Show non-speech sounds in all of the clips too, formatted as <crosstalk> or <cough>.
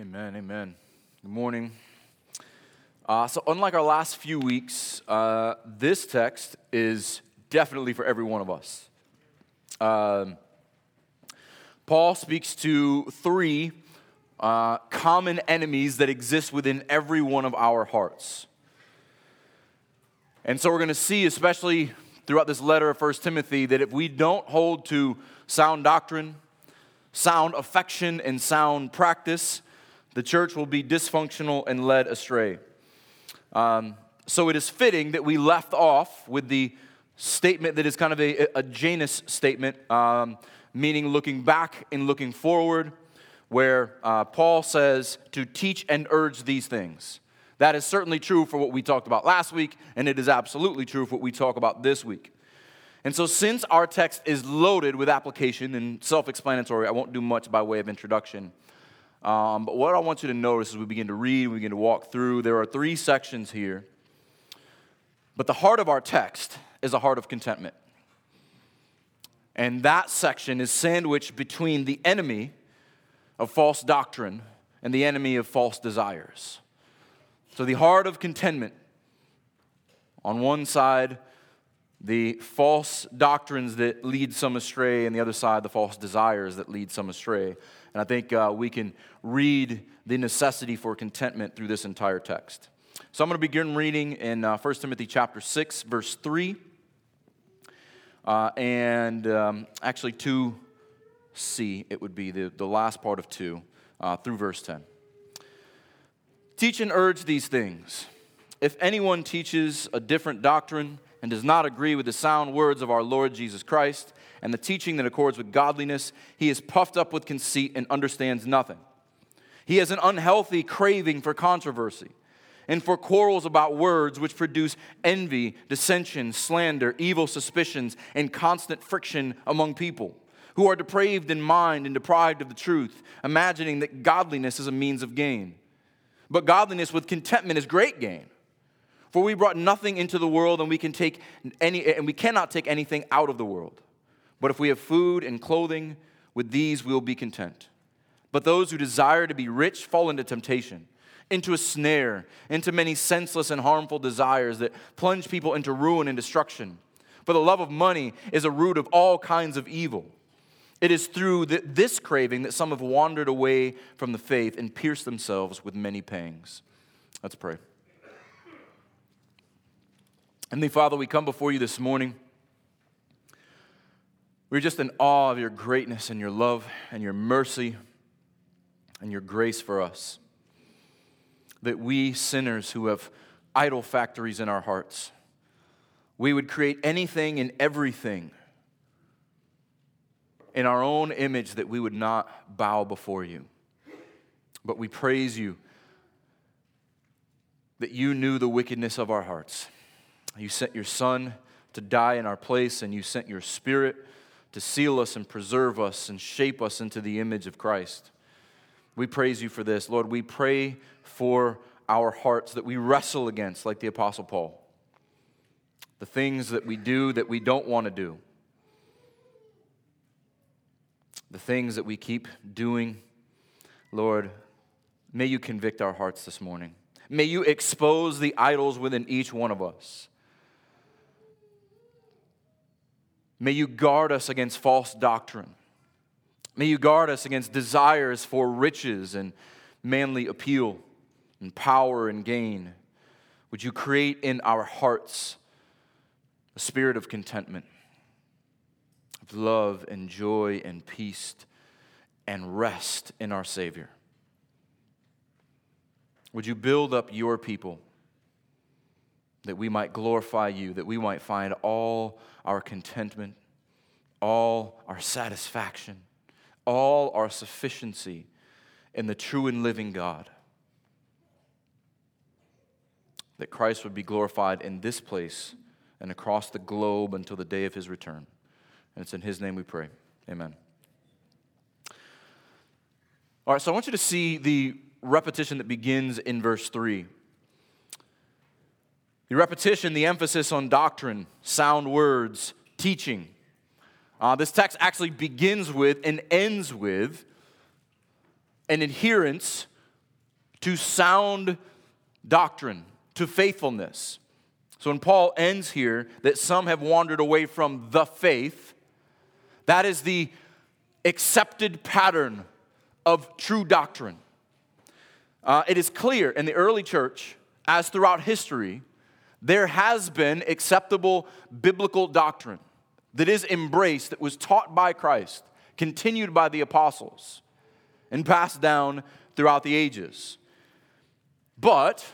Amen, amen. Good morning. Uh, so, unlike our last few weeks, uh, this text is definitely for every one of us. Um, Paul speaks to three uh, common enemies that exist within every one of our hearts. And so, we're going to see, especially throughout this letter of 1 Timothy, that if we don't hold to sound doctrine, sound affection, and sound practice, the church will be dysfunctional and led astray. Um, so it is fitting that we left off with the statement that is kind of a, a Janus statement, um, meaning looking back and looking forward, where uh, Paul says to teach and urge these things. That is certainly true for what we talked about last week, and it is absolutely true for what we talk about this week. And so, since our text is loaded with application and self explanatory, I won't do much by way of introduction. Um, but what I want you to notice as we begin to read, we begin to walk through, there are three sections here. But the heart of our text is a heart of contentment. And that section is sandwiched between the enemy of false doctrine and the enemy of false desires. So the heart of contentment on one side, the false doctrines that lead some astray, and the other side, the false desires that lead some astray. And I think uh, we can read the necessity for contentment through this entire text. So I'm going to begin reading in uh, 1 Timothy chapter 6, verse 3, uh, and um, actually 2c, it would be the, the last part of 2 uh, through verse 10. Teach and urge these things. If anyone teaches a different doctrine and does not agree with the sound words of our Lord Jesus Christ, and the teaching that accords with godliness, he is puffed up with conceit and understands nothing. He has an unhealthy craving for controversy and for quarrels about words which produce envy, dissension, slander, evil suspicions, and constant friction among people, who are depraved in mind and deprived of the truth, imagining that godliness is a means of gain. But godliness with contentment is great gain. For we brought nothing into the world, and we can take any, and we cannot take anything out of the world. But if we have food and clothing, with these we will be content. But those who desire to be rich fall into temptation, into a snare, into many senseless and harmful desires that plunge people into ruin and destruction. For the love of money is a root of all kinds of evil. It is through this craving that some have wandered away from the faith and pierced themselves with many pangs. Let's pray. Heavenly Father, we come before you this morning. We're just in awe of your greatness and your love and your mercy and your grace for us. That we sinners who have idol factories in our hearts, we would create anything and everything in our own image that we would not bow before you. But we praise you that you knew the wickedness of our hearts. You sent your Son to die in our place, and you sent your Spirit to seal us and preserve us and shape us into the image of Christ. We praise you for this. Lord, we pray for our hearts that we wrestle against, like the Apostle Paul. The things that we do that we don't want to do. The things that we keep doing. Lord, may you convict our hearts this morning. May you expose the idols within each one of us. May you guard us against false doctrine. May you guard us against desires for riches and manly appeal and power and gain. Would you create in our hearts a spirit of contentment, of love and joy and peace and rest in our Savior? Would you build up your people that we might glorify you, that we might find all our contentment, all our satisfaction, all our sufficiency in the true and living God. That Christ would be glorified in this place and across the globe until the day of his return. And it's in his name we pray. Amen. All right, so I want you to see the repetition that begins in verse 3. The repetition, the emphasis on doctrine, sound words, teaching. Uh, this text actually begins with and ends with an adherence to sound doctrine, to faithfulness. So when Paul ends here that some have wandered away from the faith, that is the accepted pattern of true doctrine. Uh, it is clear in the early church, as throughout history, there has been acceptable biblical doctrine that is embraced, that was taught by Christ, continued by the apostles, and passed down throughout the ages. But,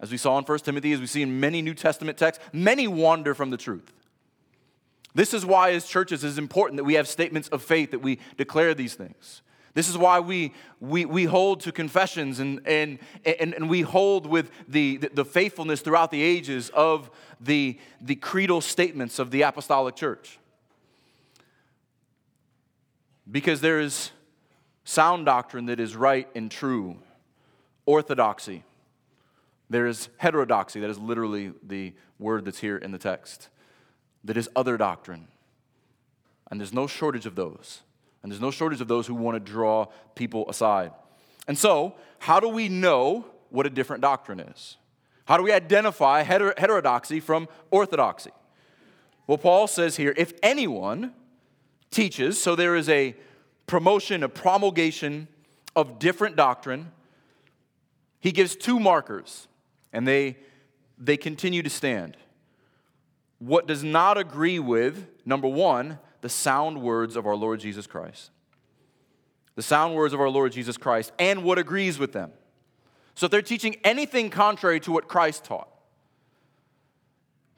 as we saw in 1 Timothy, as we see in many New Testament texts, many wander from the truth. This is why, as churches, it is important that we have statements of faith, that we declare these things. This is why we, we, we hold to confessions and, and, and, and we hold with the, the faithfulness throughout the ages of the, the creedal statements of the apostolic church. Because there is sound doctrine that is right and true, orthodoxy. There is heterodoxy, that is literally the word that's here in the text, that is other doctrine. And there's no shortage of those. And there's no shortage of those who want to draw people aside. And so, how do we know what a different doctrine is? How do we identify heter- heterodoxy from orthodoxy? Well, Paul says here if anyone teaches, so there is a promotion, a promulgation of different doctrine, he gives two markers, and they, they continue to stand. What does not agree with, number one, the sound words of our Lord Jesus Christ. The sound words of our Lord Jesus Christ and what agrees with them. So if they're teaching anything contrary to what Christ taught,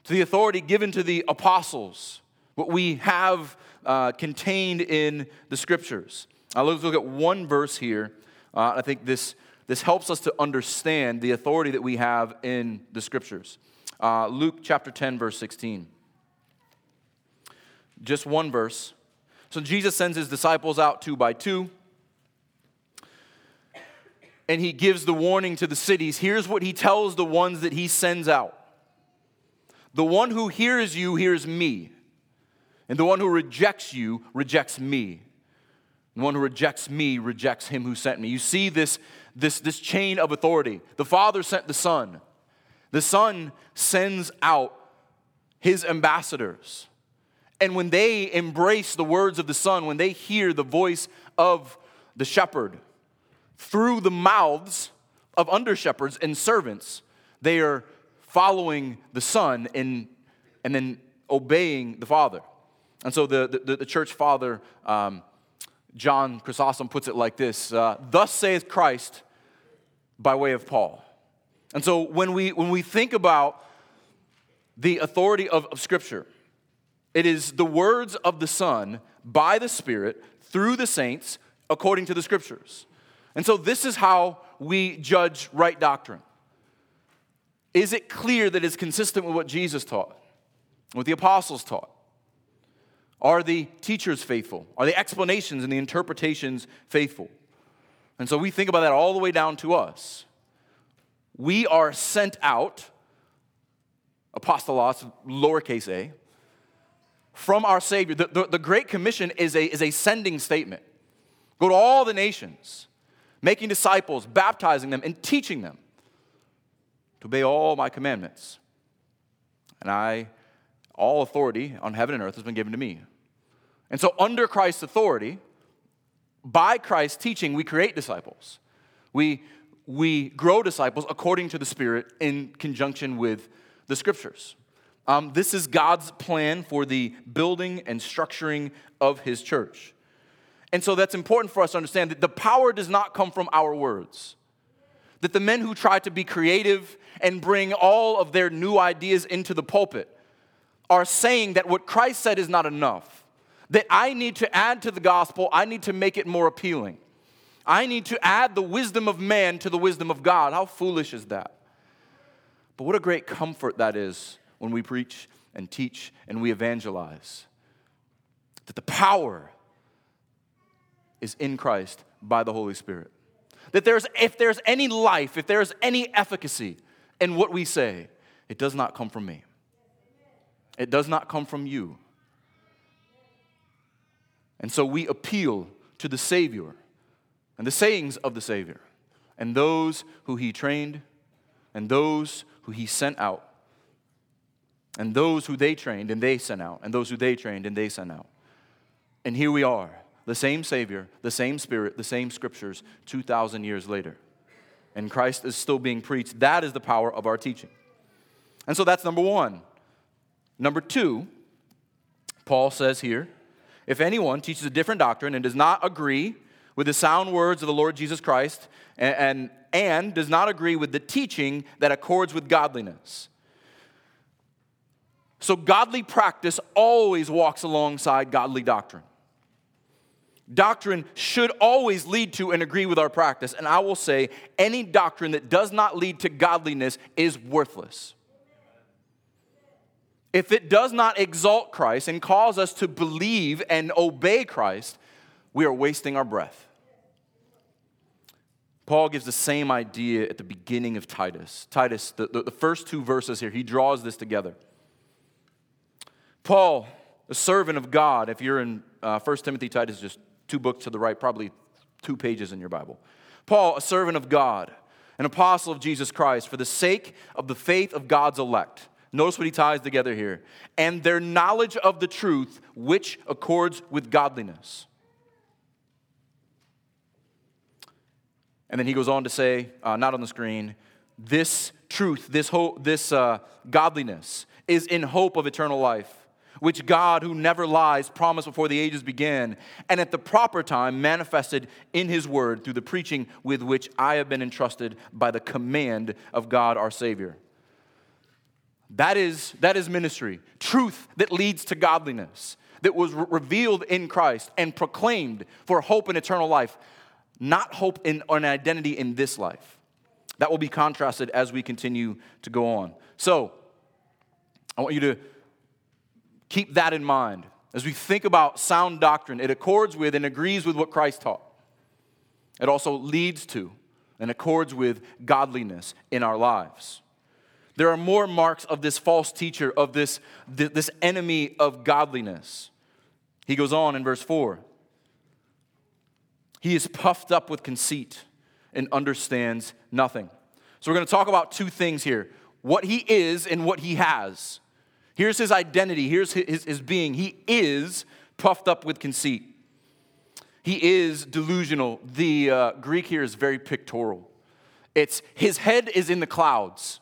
to the authority given to the apostles, what we have uh, contained in the scriptures. Uh, let's look at one verse here. Uh, I think this, this helps us to understand the authority that we have in the scriptures. Uh, Luke chapter 10, verse 16 just one verse. So Jesus sends his disciples out two by two. And he gives the warning to the cities. Here's what he tells the ones that he sends out The one who hears you hears me, and the one who rejects you rejects me. The one who rejects me rejects him who sent me. You see this, this, this chain of authority. The Father sent the Son, the Son sends out his ambassadors. And when they embrace the words of the Son, when they hear the voice of the shepherd through the mouths of under shepherds and servants, they are following the Son and, and then obeying the Father. And so the, the, the church father, um, John Chrysostom, puts it like this uh, Thus saith Christ by way of Paul. And so when we, when we think about the authority of, of Scripture, it is the words of the Son by the Spirit through the saints according to the Scriptures. And so this is how we judge right doctrine. Is it clear that it's consistent with what Jesus taught, what the apostles taught? Are the teachers faithful? Are the explanations and the interpretations faithful? And so we think about that all the way down to us. We are sent out, apostolos, lowercase a, from our Savior. The, the, the, Great Commission is a, is a sending statement. Go to all the nations, making disciples, baptizing them, and teaching them to obey all my commandments. And I, all authority on heaven and earth has been given to me. And so, under Christ's authority, by Christ's teaching, we create disciples. We, we grow disciples according to the Spirit in conjunction with the Scriptures. Um, this is God's plan for the building and structuring of His church. And so that's important for us to understand that the power does not come from our words. That the men who try to be creative and bring all of their new ideas into the pulpit are saying that what Christ said is not enough. That I need to add to the gospel, I need to make it more appealing. I need to add the wisdom of man to the wisdom of God. How foolish is that? But what a great comfort that is when we preach and teach and we evangelize. That the power is in Christ by the Holy Spirit. That there's, if there's any life, if there's any efficacy in what we say, it does not come from me. It does not come from you. And so we appeal to the Savior and the sayings of the Savior. and those who he trained, and those who he sent out, and those who they trained and they sent out, and those who they trained and they sent out. And here we are, the same Savior, the same Spirit, the same Scriptures, 2,000 years later. And Christ is still being preached. That is the power of our teaching. And so that's number one. Number two, Paul says here if anyone teaches a different doctrine and does not agree with the sound words of the Lord Jesus Christ and, and, and does not agree with the teaching that accords with godliness. So, godly practice always walks alongside godly doctrine. Doctrine should always lead to and agree with our practice. And I will say, any doctrine that does not lead to godliness is worthless if it does not exalt Christ and cause us to believe and obey Christ, we are wasting our breath. Paul gives the same idea at the beginning of Titus. Titus, the, the, the first two verses here, he draws this together. Paul, a servant of God, if you're in uh, 1 Timothy, Titus, just two books to the right, probably two pages in your Bible. Paul, a servant of God, an apostle of Jesus Christ, for the sake of the faith of God's elect Notice what he ties together here. And their knowledge of the truth, which accords with godliness. And then he goes on to say, uh, not on the screen, this truth, this, hope, this uh, godliness is in hope of eternal life, which God, who never lies, promised before the ages began, and at the proper time manifested in his word through the preaching with which I have been entrusted by the command of God our Savior. That is, that is ministry. Truth that leads to godliness, that was re- revealed in Christ and proclaimed for hope and eternal life, not hope in an identity in this life. That will be contrasted as we continue to go on. So, I want you to keep that in mind. As we think about sound doctrine, it accords with and agrees with what Christ taught. It also leads to and accords with godliness in our lives. There are more marks of this false teacher, of this, this enemy of godliness. He goes on in verse 4. He is puffed up with conceit and understands nothing. So, we're going to talk about two things here what he is and what he has. Here's his identity, here's his, his being. He is puffed up with conceit. He is delusional. The uh, Greek here is very pictorial. It's his head is in the clouds.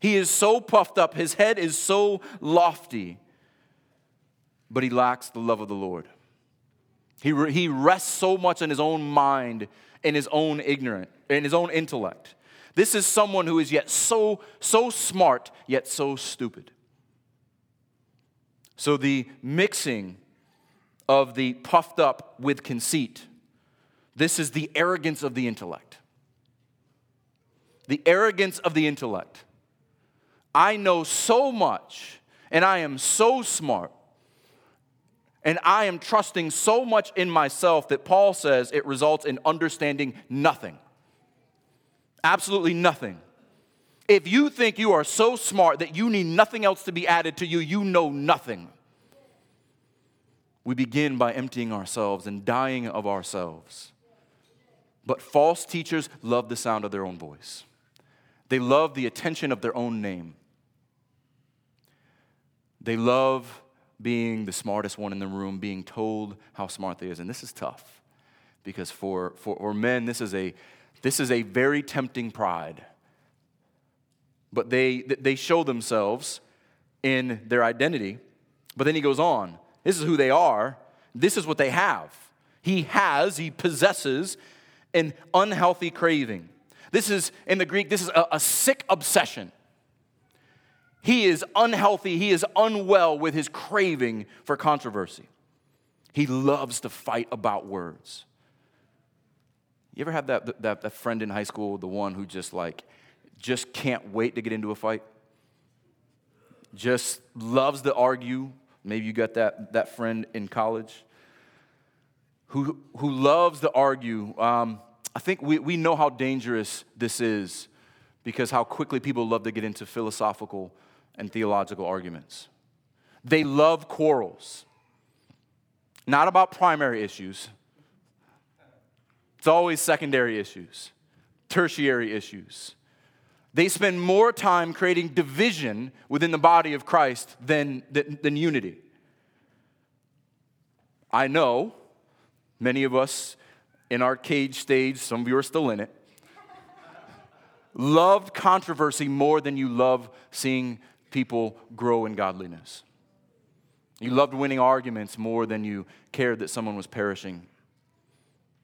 He is so puffed up, his head is so lofty, but he lacks the love of the Lord. He, re- he rests so much in his own mind, in his own ignorant, in his own intellect. This is someone who is yet so, so smart, yet so stupid. So the mixing of the puffed up with conceit, this is the arrogance of the intellect. The arrogance of the intellect. I know so much and I am so smart and I am trusting so much in myself that Paul says it results in understanding nothing. Absolutely nothing. If you think you are so smart that you need nothing else to be added to you, you know nothing. We begin by emptying ourselves and dying of ourselves. But false teachers love the sound of their own voice. They love the attention of their own name. They love being the smartest one in the room, being told how smart they is. And this is tough because for, for, men, this is, a, this is a very tempting pride. But they, they show themselves in their identity. But then he goes on this is who they are, this is what they have. He has, he possesses an unhealthy craving. This is, in the Greek, this is a, a sick obsession. He is unhealthy, he is unwell with his craving for controversy. He loves to fight about words. You ever had that, that, that friend in high school, the one who just like, just can't wait to get into a fight? Just loves to argue. Maybe you got that, that friend in college who, who loves to argue. Um, I think we, we know how dangerous this is because how quickly people love to get into philosophical and theological arguments. They love quarrels, not about primary issues, it's always secondary issues. tertiary issues. They spend more time creating division within the body of Christ than, than, than unity. I know many of us in our cage stage, some of you are still in it, loved controversy more than you love seeing people grow in godliness. You loved winning arguments more than you cared that someone was perishing.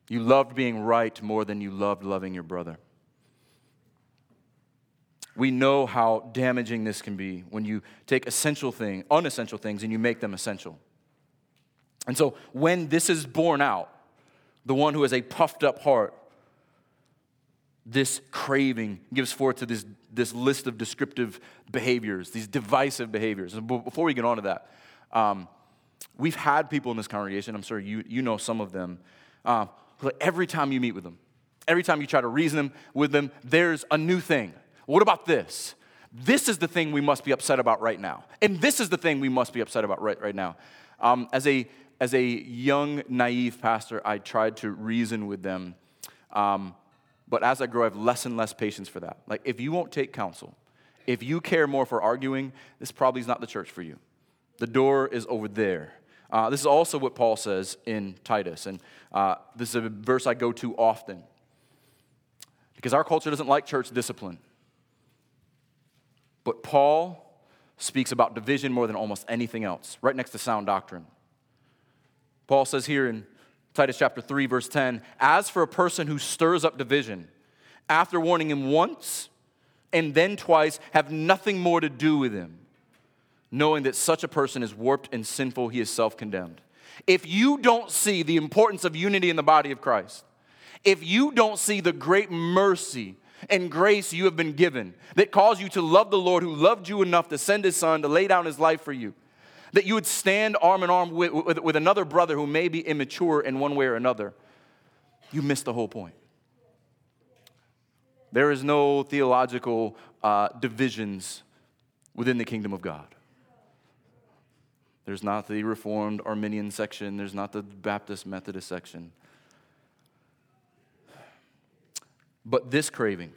You loved being right more than you loved loving your brother. We know how damaging this can be when you take essential things, unessential things, and you make them essential. And so when this is borne out, the one who has a puffed up heart, this craving gives forth to this, this list of descriptive behaviors, these divisive behaviors. And before we get on to that, um, we've had people in this congregation, I'm sure you, you know some of them, uh, every time you meet with them, every time you try to reason them with them, there's a new thing. What about this? This is the thing we must be upset about right now. And this is the thing we must be upset about right, right now. Um, as, a, as a young, naive pastor, I tried to reason with them. Um, but as I grow, I have less and less patience for that. Like, if you won't take counsel, if you care more for arguing, this probably is not the church for you. The door is over there. Uh, this is also what Paul says in Titus, and uh, this is a verse I go to often because our culture doesn't like church discipline. But Paul speaks about division more than almost anything else, right next to sound doctrine. Paul says here in Titus chapter 3, verse 10 As for a person who stirs up division, after warning him once and then twice, have nothing more to do with him, knowing that such a person is warped and sinful, he is self condemned. If you don't see the importance of unity in the body of Christ, if you don't see the great mercy and grace you have been given that cause you to love the Lord who loved you enough to send his son to lay down his life for you, that you would stand arm in arm with, with, with another brother who may be immature in one way or another, you miss the whole point. There is no theological uh, divisions within the kingdom of God. There's not the Reformed Arminian section, there's not the Baptist Methodist section. But this craving,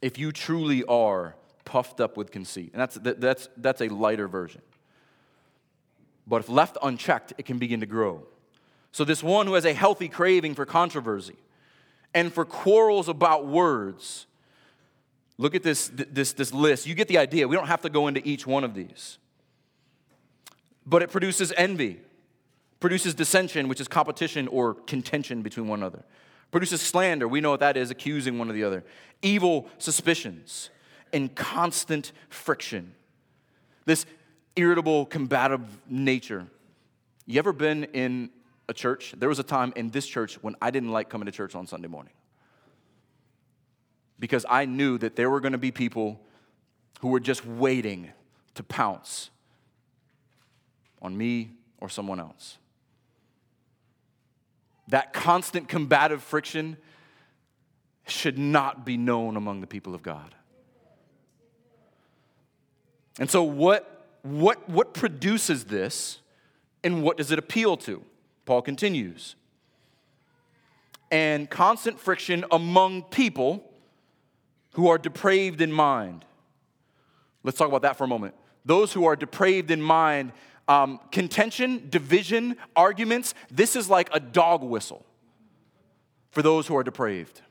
if you truly are puffed up with conceit, and that's, that, that's, that's a lighter version. But if left unchecked, it can begin to grow. So, this one who has a healthy craving for controversy and for quarrels about words, look at this, this, this list. You get the idea. We don't have to go into each one of these. But it produces envy, produces dissension, which is competition or contention between one another produces slander. We know what that is, accusing one of the other. Evil suspicions and constant friction. This irritable, combative nature. You ever been in a church? There was a time in this church when I didn't like coming to church on Sunday morning. Because I knew that there were going to be people who were just waiting to pounce on me or someone else that constant combative friction should not be known among the people of God. And so, what, what, what produces this and what does it appeal to? Paul continues. And constant friction among people who are depraved in mind. Let's talk about that for a moment. Those who are depraved in mind um, contention, division, arguments, this is like a dog whistle for those who are depraved.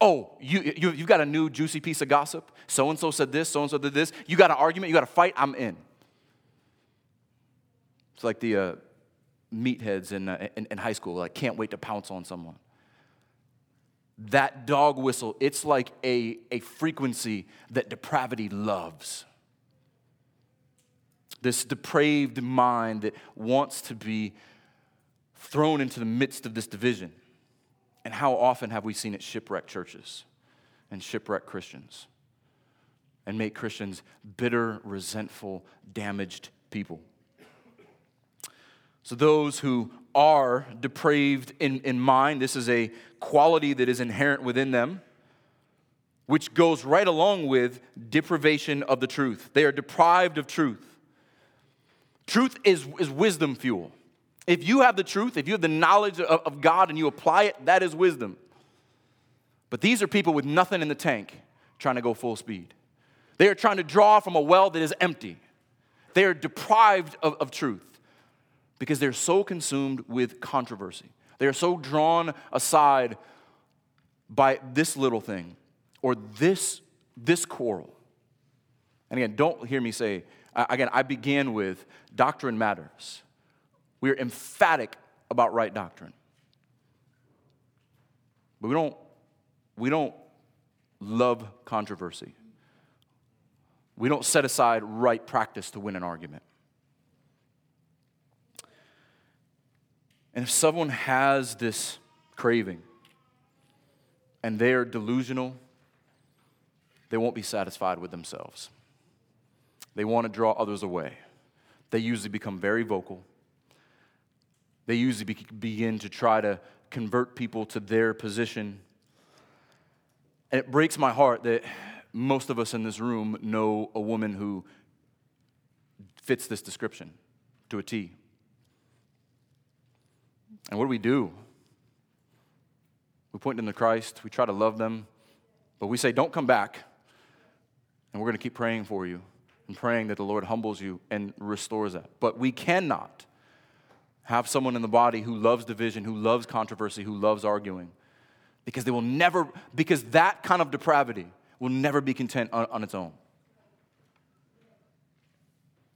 Oh, you, you, have got a new juicy piece of gossip? So and so said this, so and so did this. You got an argument, you got a fight, I'm in. It's like the uh, meatheads in, uh, in, in high school, like, can't wait to pounce on someone. That dog whistle, it's like a, a frequency that depravity loves this depraved mind that wants to be thrown into the midst of this division. And how often have we seen it shipwreck churches and shipwreck Christians and make Christians bitter, resentful, damaged people? So, those who are depraved in, in mind, this is a quality that is inherent within them, which goes right along with deprivation of the truth. They are deprived of truth. Truth is, is wisdom fuel. If you have the truth, if you have the knowledge of, of God and you apply it, that is wisdom. But these are people with nothing in the tank trying to go full speed. They are trying to draw from a well that is empty. They are deprived of, of truth because they're so consumed with controversy. They are so drawn aside by this little thing or this, this quarrel. And again, don't hear me say, again, I began with doctrine matters. We are emphatic about right doctrine. But we don't, we don't love controversy. We don't set aside right practice to win an argument. And if someone has this craving and they are delusional, they won't be satisfied with themselves. They want to draw others away. They usually become very vocal. They usually be- begin to try to convert people to their position. And it breaks my heart that most of us in this room know a woman who fits this description to a T. And what do we do? We point them to Christ, we try to love them, but we say, Don't come back. And we're going to keep praying for you and praying that the Lord humbles you and restores that. But we cannot have someone in the body who loves division, who loves controversy, who loves arguing, because they will never, because that kind of depravity will never be content on, on its own.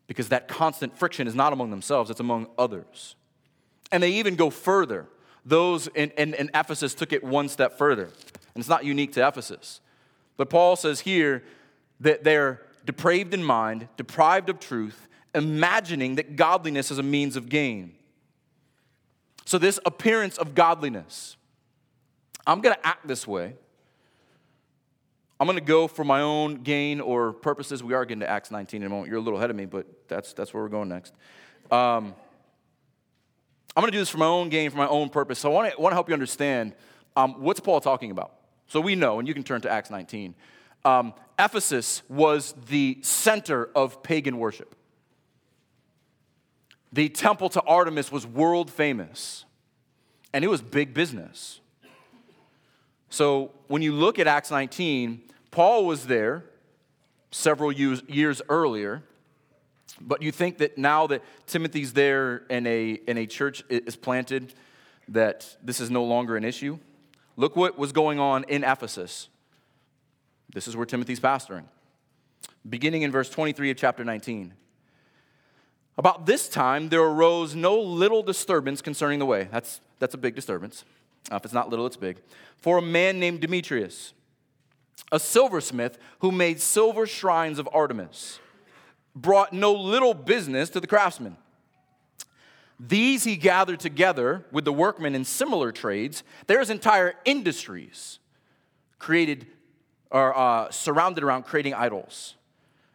Because that constant friction is not among themselves, it's among others. And they even go further. Those in, in, in, Ephesus took it one step further. And it's not unique to Ephesus. But Paul says here that they're depraved in mind, deprived of truth, imagining that godliness is a means of gain. So, this appearance of godliness, I'm going to act this way. I'm going to go for my own gain or purposes. We are getting to Acts 19 in a moment. You're a little ahead of me, but that's, that's where we're going next. Um, I'm going to do this for my own gain, for my own purpose. So I want to, want to help you understand um, what's Paul talking about. So we know, and you can turn to Acts 19. Um, Ephesus was the center of pagan worship. The temple to Artemis was world famous, and it was big business. So when you look at Acts 19, Paul was there several years, years earlier, but you think that now that Timothy's there and a, and a church is planted, that this is no longer an issue? Look what was going on in Ephesus. This is where Timothy's pastoring. Beginning in verse 23 of chapter 19. About this time, there arose no little disturbance concerning the way. That's, that's a big disturbance. Uh, if it's not little, it's big. For a man named Demetrius, a silversmith who made silver shrines of Artemis brought no little business to the craftsmen. These he gathered together with the workmen in similar trades. There's entire industries created or uh, surrounded around creating idols.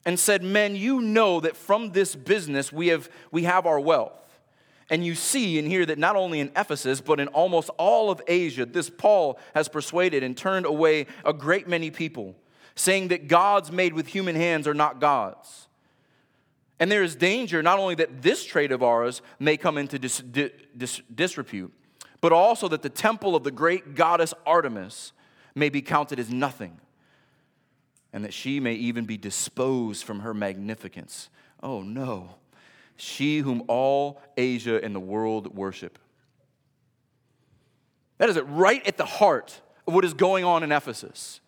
And said, Men, you know that from this business we have, we have our wealth. And you see and hear that not only in Ephesus, but in almost all of Asia, this Paul has persuaded and turned away a great many people, saying that gods made with human hands are not gods and there is danger not only that this trade of ours may come into dis- dis- disrepute, but also that the temple of the great goddess Artemis may be counted as nothing, and that she may even be disposed from her magnificence. Oh no, she whom all Asia and the world worship. That is it right at the heart of what is going on in Ephesus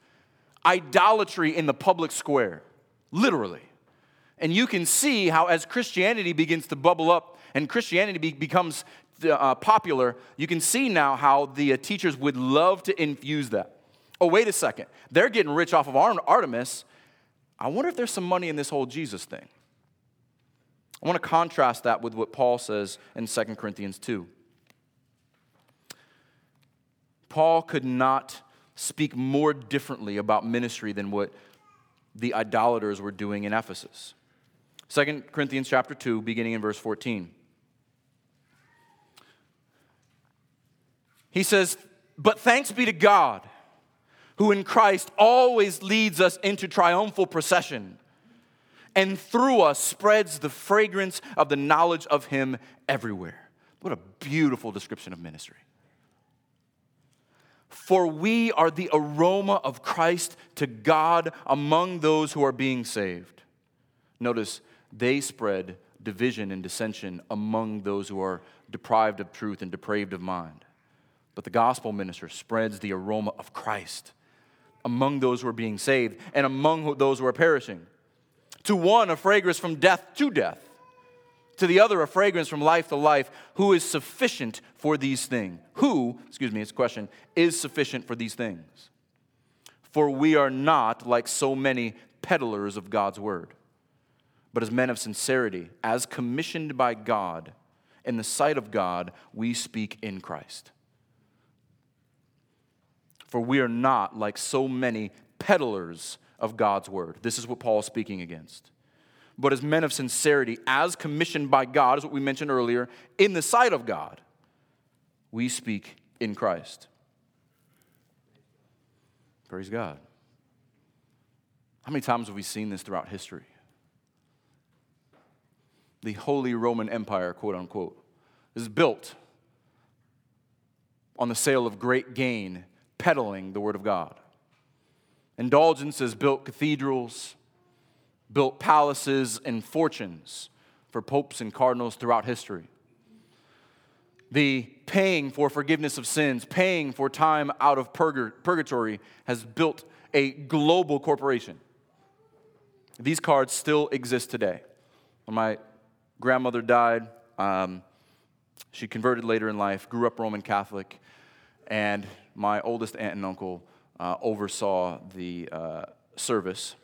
idolatry in the public square, literally. And you can see how, as Christianity begins to bubble up and Christianity be- becomes uh, popular, you can see now how the uh, teachers would love to infuse that. Oh, wait a second. They're getting rich off of Artemis. I wonder if there's some money in this whole Jesus thing. I want to contrast that with what Paul says in 2 Corinthians 2. Paul could not speak more differently about ministry than what the idolaters were doing in Ephesus. 2 Corinthians chapter 2, beginning in verse 14. He says, But thanks be to God, who in Christ always leads us into triumphal procession, and through us spreads the fragrance of the knowledge of Him everywhere. What a beautiful description of ministry. For we are the aroma of Christ to God among those who are being saved. Notice, they spread division and dissension among those who are deprived of truth and depraved of mind. But the gospel minister spreads the aroma of Christ among those who are being saved and among those who are perishing. To one, a fragrance from death to death. To the other, a fragrance from life to life. Who is sufficient for these things? Who, excuse me, it's a question, is sufficient for these things? For we are not like so many peddlers of God's word, but as men of sincerity, as commissioned by God, in the sight of God, we speak in Christ. For we are not like so many peddlers of God's word. This is what Paul is speaking against. But as men of sincerity, as commissioned by God, is what we mentioned earlier, in the sight of God, we speak in Christ. Praise God. How many times have we seen this throughout history? The Holy Roman Empire, quote unquote, is built on the sale of great gain, peddling the Word of God. Indulgences built cathedrals, built palaces and fortunes for popes and cardinals throughout history. The paying for forgiveness of sins, paying for time out of purgatory has built a global corporation. These cards still exist today. When my grandmother died, um, she converted later in life, grew up Roman Catholic, and my oldest aunt and uncle uh, oversaw the uh, service.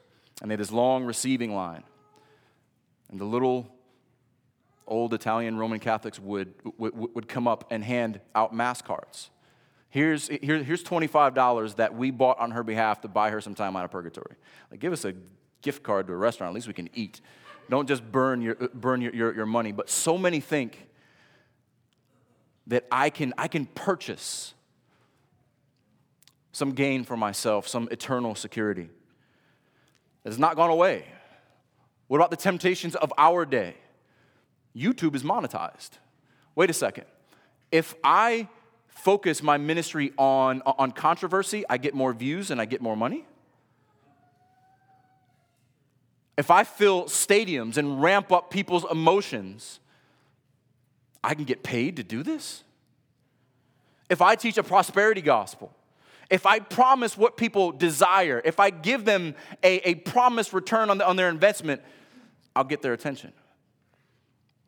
And they had this long receiving line. And the little old Italian Roman Catholics would, would, would come up and hand out mass cards. Here's, here, here's $25 that we bought on her behalf to buy her some time out of purgatory. Like, give us a gift card to a restaurant, at least we can eat. Don't just burn your, burn your, your, your money. But so many think that I can, I can purchase some gain for myself, some eternal security. It has not gone away. What about the temptations of our day? YouTube is monetized. Wait a second. If I focus my ministry on, on controversy, I get more views and I get more money? If I fill stadiums and ramp up people's emotions, I can get paid to do this? If I teach a prosperity gospel, if I promise what people desire, if I give them a, a promised return on, the, on their investment, I'll get their attention.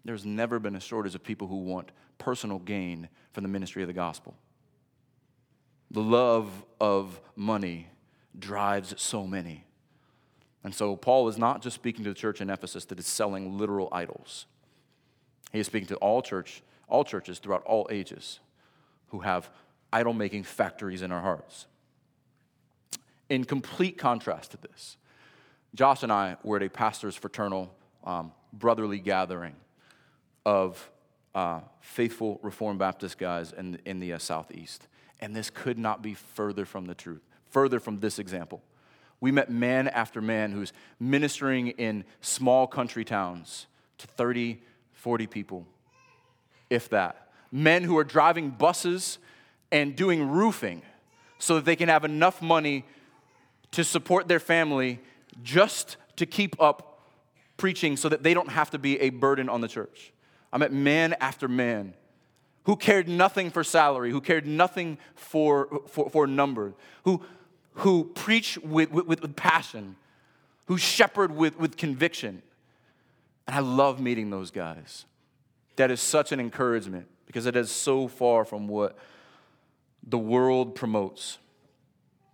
There's never been a shortage of people who want personal gain from the ministry of the gospel. The love of money drives so many. And so Paul is not just speaking to the church in Ephesus that is selling literal idols. He is speaking to all church, all churches throughout all ages who have idol making factories in our hearts. In complete contrast to this, Josh and I were at a pastor's fraternal um, brotherly gathering of uh, faithful Reformed Baptist guys in, in the uh, Southeast. And this could not be further from the truth, further from this example. We met man after man who's ministering in small country towns to 30, 40 people, if that. Men who are driving buses and doing roofing so that they can have enough money to support their family just to keep up preaching so that they don't have to be a burden on the church. I met man after man who cared nothing for salary, who cared nothing for, for, for number, who, who preach with, with, with passion, who shepherd with, with conviction. And I love meeting those guys. That is such an encouragement because it is so far from what the world promotes.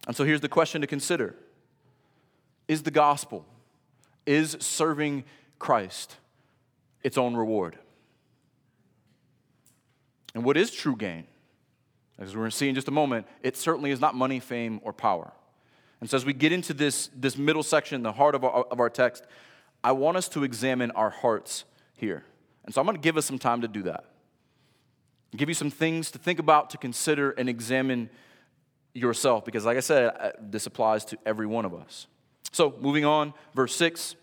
And so here's the question to consider Is the gospel, is serving Christ its own reward? And what is true gain? As we're going to see in just a moment, it certainly is not money, fame, or power. And so as we get into this, this middle section, the heart of our, of our text, I want us to examine our hearts here. And so I'm going to give us some time to do that give you some things to think about, to consider, and examine yourself. Because, like I said, this applies to every one of us. So, moving on, verse 6.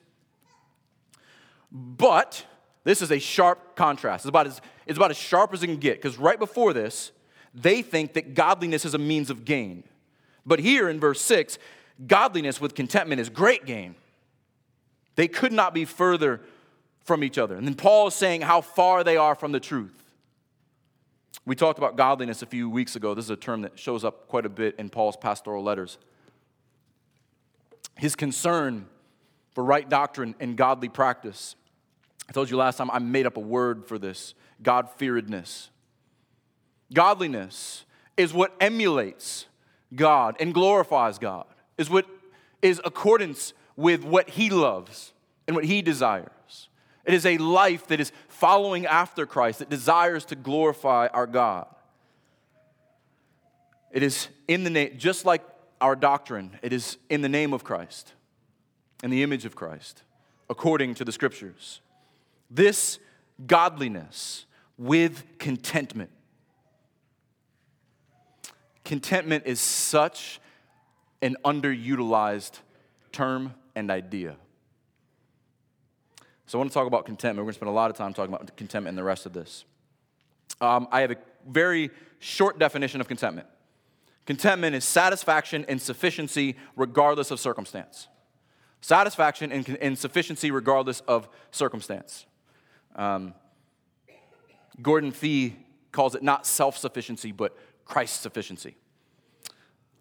But, this is a sharp contrast. It's about as, it's about as sharp as it can get. Because right before this, they think that godliness is a means of gain. But here in verse 6, godliness with contentment is great gain. They could not be further from each other. And then Paul is saying how far they are from the truth. We talked about godliness a few weeks ago. This is a term that shows up quite a bit in Paul's pastoral letters. His concern for right doctrine and godly practice. I told you last time I made up a word for this God fearedness. Godliness is what emulates God and glorifies God, is what is accordance with what He loves and what He desires. It is a life that is following after Christ, that desires to glorify our God. It is in the name, just like our doctrine, it is in the name of Christ, in the image of Christ, according to the scriptures. This godliness with contentment. Contentment is such an underutilized term and idea. So I want to talk about contentment. We're going to spend a lot of time talking about contentment in the rest of this. Um, I have a very short definition of contentment. Contentment is satisfaction and sufficiency regardless of circumstance. Satisfaction and, and sufficiency regardless of circumstance. Um, Gordon Fee calls it not self sufficiency, but Christ sufficiency.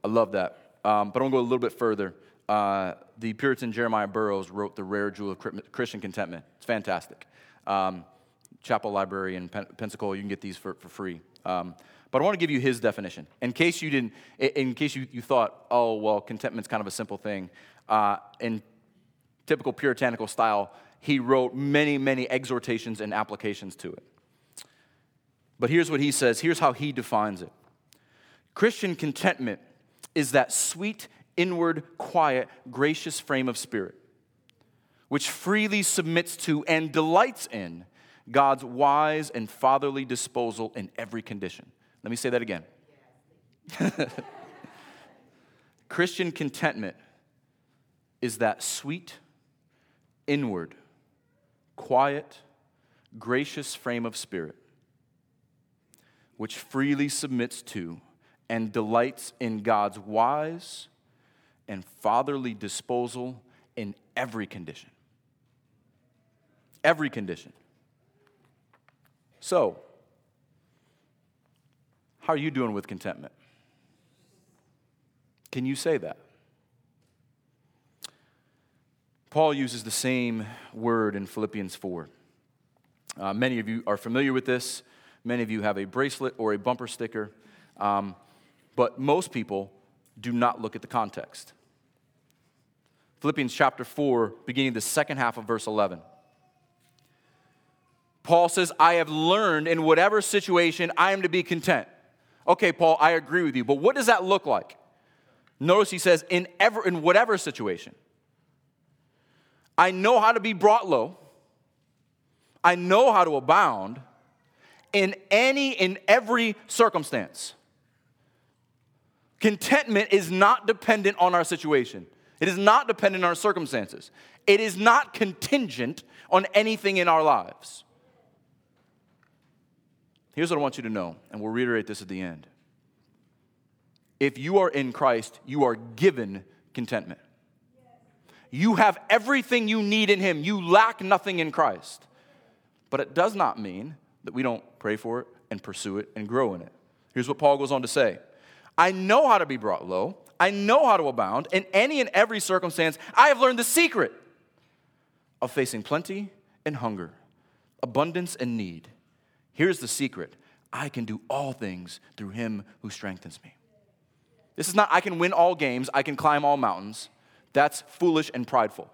I love that. Um, but I'm going to go a little bit further uh, the Puritan Jeremiah Burroughs wrote The Rare Jewel of Christian Contentment. It's fantastic. Um, Chapel Library in Pen- Pensacola, you can get these for, for free. Um, but I want to give you his definition. In case you didn't, in case you, you thought, oh, well, contentment's kind of a simple thing. Uh, in typical puritanical style, he wrote many, many exhortations and applications to it. But here's what he says here's how he defines it Christian contentment is that sweet inward, quiet, gracious frame of spirit, which freely submits to and delights in God's wise and fatherly disposal in every condition. Let me say that again. <laughs> Christian contentment is that sweet, inward, quiet, gracious frame of spirit, which freely submits to and delights in God's wise and fatherly disposal in every condition. Every condition. So, how are you doing with contentment? Can you say that? Paul uses the same word in Philippians 4. Uh, many of you are familiar with this. Many of you have a bracelet or a bumper sticker. Um, but most people do not look at the context. Philippians chapter 4, beginning the second half of verse 11. Paul says, I have learned in whatever situation I am to be content. Okay, Paul, I agree with you, but what does that look like? Notice he says, in, ever, in whatever situation. I know how to be brought low. I know how to abound in any, in every circumstance. Contentment is not dependent on our situation. It is not dependent on our circumstances. It is not contingent on anything in our lives. Here's what I want you to know, and we'll reiterate this at the end. If you are in Christ, you are given contentment. You have everything you need in Him. You lack nothing in Christ. But it does not mean that we don't pray for it and pursue it and grow in it. Here's what Paul goes on to say I know how to be brought low. I know how to abound in any and every circumstance. I have learned the secret of facing plenty and hunger, abundance and need. Here's the secret I can do all things through him who strengthens me. This is not, I can win all games, I can climb all mountains. That's foolish and prideful.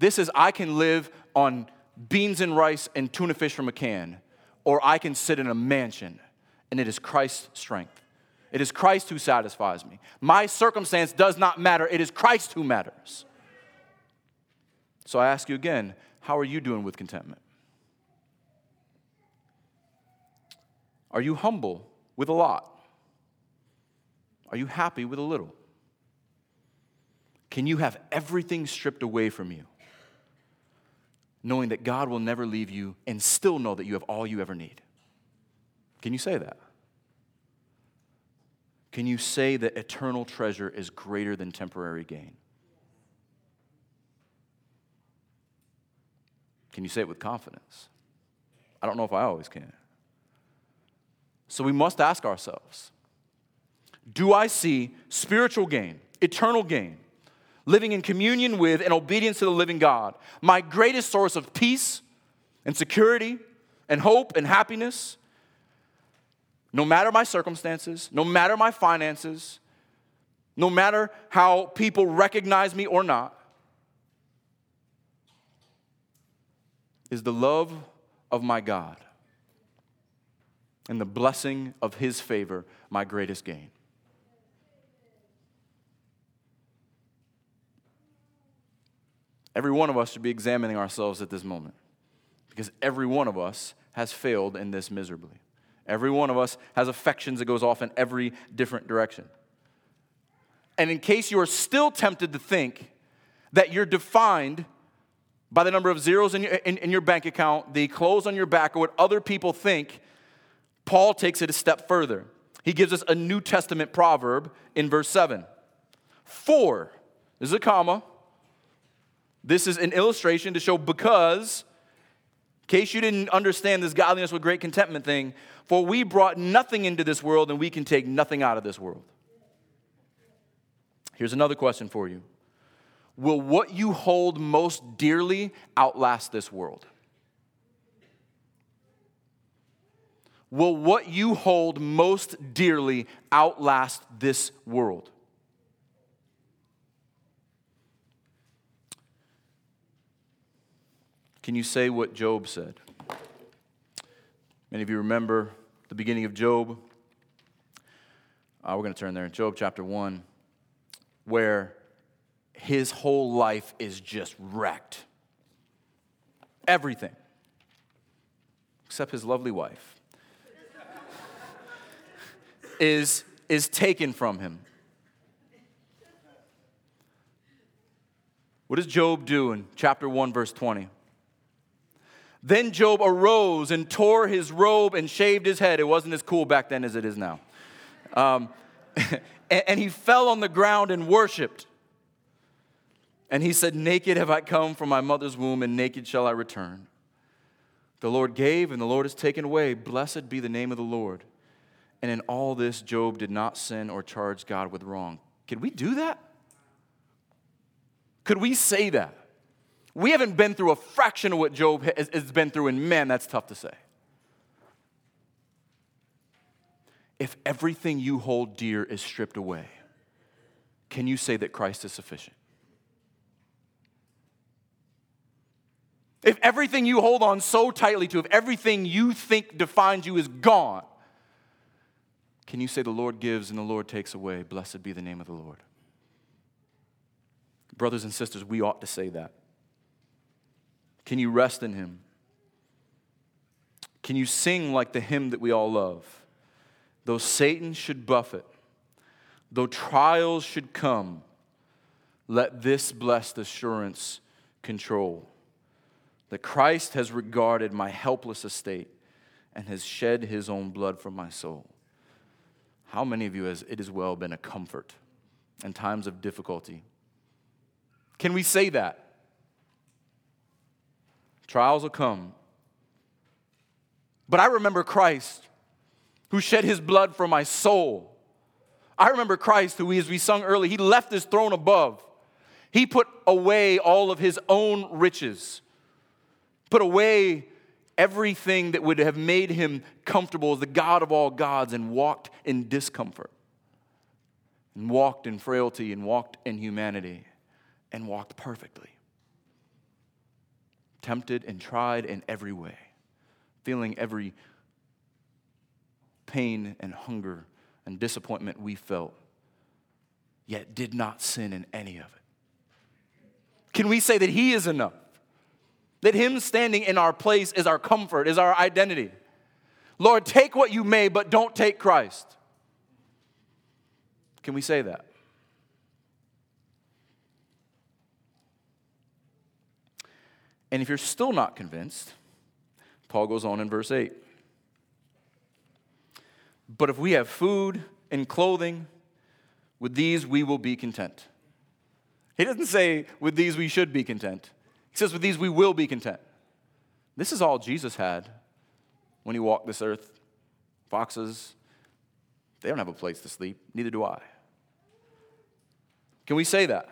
This is, I can live on beans and rice and tuna fish from a can, or I can sit in a mansion, and it is Christ's strength. It is Christ who satisfies me. My circumstance does not matter. It is Christ who matters. So I ask you again how are you doing with contentment? Are you humble with a lot? Are you happy with a little? Can you have everything stripped away from you, knowing that God will never leave you and still know that you have all you ever need? Can you say that? Can you say that eternal treasure is greater than temporary gain? Can you say it with confidence? I don't know if I always can. So we must ask ourselves do I see spiritual gain, eternal gain, living in communion with and obedience to the living God, my greatest source of peace and security and hope and happiness? No matter my circumstances, no matter my finances, no matter how people recognize me or not, is the love of my God and the blessing of his favor my greatest gain. Every one of us should be examining ourselves at this moment because every one of us has failed in this miserably. Every one of us has affections that goes off in every different direction. And in case you are still tempted to think that you're defined by the number of zeros in your, in, in your bank account, the clothes on your back, or what other people think, Paul takes it a step further. He gives us a New Testament proverb in verse 7. For, this is a comma, this is an illustration to show because, case you didn't understand this godliness with great contentment thing, for we brought nothing into this world and we can take nothing out of this world. Here's another question for you Will what you hold most dearly outlast this world? Will what you hold most dearly outlast this world? Can you say what Job said? Many of you remember the beginning of Job. Uh, we're going to turn there in Job chapter 1, where his whole life is just wrecked. Everything, except his lovely wife, <laughs> is, is taken from him. What does Job do in chapter 1, verse 20? Then Job arose and tore his robe and shaved his head. It wasn't as cool back then as it is now. Um, <laughs> and, he fell on the ground and worshiped. And he said, Naked have I come from my mother's womb, and naked shall I return. The Lord gave, and the Lord has taken away. Blessed be the name of the Lord. And in all this, Job did not sin or charge God with wrong. Could we do that? Could we say that? We haven't been through a fraction of what Job has been through, and man, that's tough to say. If everything you hold dear is stripped away, can you say that Christ is sufficient? If everything you hold on so tightly to, if everything you think defines you is gone, can you say the Lord gives and the Lord takes away? Blessed be the name of the Lord. Brothers and sisters, we ought to say that. Can you rest in Him? Can you sing like the hymn that we all love? Though Satan should buffet, though trials should come, let this blessed assurance control that Christ has regarded my helpless estate and has shed his own blood for my soul. How many of you has it as well been a comfort in times of difficulty? Can we say that? Trials will come. But I remember Christ who shed his blood for my soul. I remember Christ who, as we sung earlier, he left his throne above. He put away all of his own riches, put away everything that would have made him comfortable as the God of all gods, and walked in discomfort, and walked in frailty, and walked in humanity, and walked perfectly tempted and tried in every way, feeling every pain and hunger and disappointment we felt, yet did not sin in any of it. Can we say that He is enough? That Him standing in our place is our comfort, is our identity. Lord, take what you may, but don't take Christ. Can we say that? And if you're still not convinced, Paul goes on in verse 8. But if we have food and clothing. With these we will be content. He doesn't say, with these we should be content. He says, with these we will be content. This is all Jesus had when he walked this earth. Foxes, they don't have a place to sleep, neither do I. Can we say that?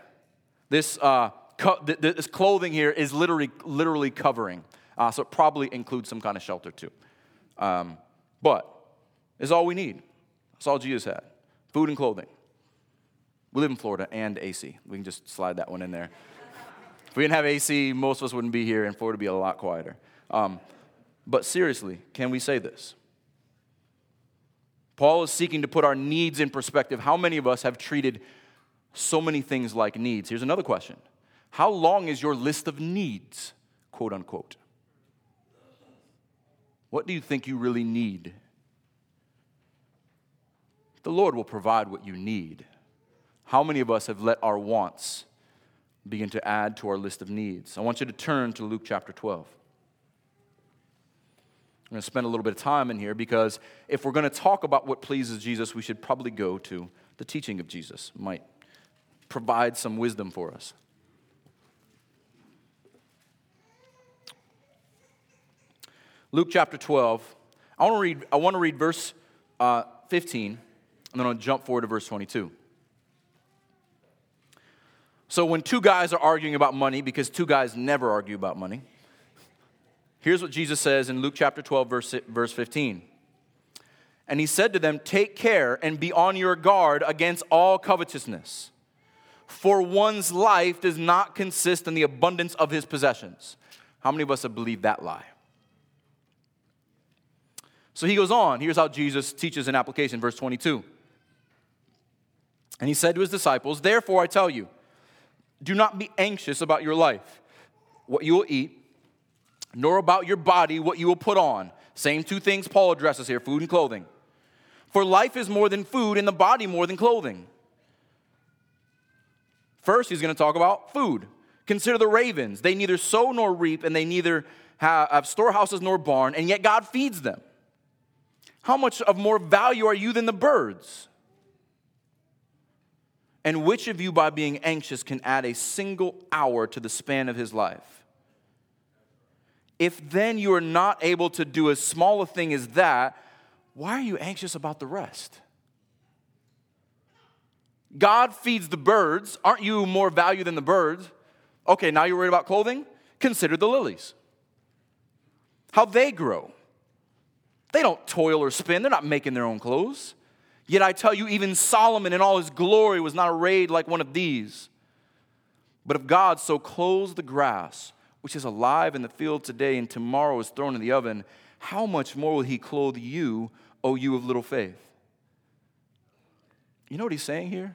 This, uh, co- th- this clothing here is literally, literally covering. Uh, so it probably includes some kind of shelter too. Um, but it's all we need. That's all Jesus had food and clothing. We live in Florida and AC. We can just slide that one in there. if we didn't have AC, most of us wouldn't be here, and Florida would be a lot quieter. Um, but seriously, can we say this? Paul is seeking to put our needs in perspective. How many of us have treated so many things like needs? Here's another question How long is your list of needs, quote unquote? What do you think you really need? The Lord will provide what you need. How many of us have let our wants begin to add to our list of needs? I want you to turn to Luke chapter 12. I'm going to spend a little bit of time in here because if we're going to talk about what pleases Jesus, we should probably go to the teaching of Jesus. It might provide some wisdom for us. Luke chapter 12. I want to read, I want to read verse uh, 15, and then I'll jump forward to verse 22. So, when two guys are arguing about money, because two guys never argue about money, Here's what Jesus says in Luke chapter 12, verse, verse 15. And he said to them, Take care and be on your guard against all covetousness, for one's life does not consist in the abundance of his possessions. How many of us have believed that lie? So he goes on. Here's how Jesus teaches an application, verse 22. And he said to his disciples, Therefore I tell you, do not be anxious about your life, what you will eat nor about your body what you will put on. Same two things Paul addresses here food and clothing. For life is more than food, and the body more than clothing. First, he's going to talk about food. Consider the ravens. They neither sow nor reap, and they neither have storehouses nor barn, and yet God feeds them. How much of more value are you than the birds? And which of you, by being anxious, can add a single hour to the span of his life? If then you are not able to do as small a thing as that, why are you anxious about the rest? God feeds the birds. Aren't you more value than the birds? Okay, now you're worried about clothing? Consider the lilies. How they grow. They don't toil or spin, they're not making their own clothes. Yet I tell you, even Solomon in all his glory was not arrayed like one of these. But if God so clothes the grass, which is alive in the field today and tomorrow is thrown in the oven, how much more will he clothe you, O you of little faith? You know what he's saying here?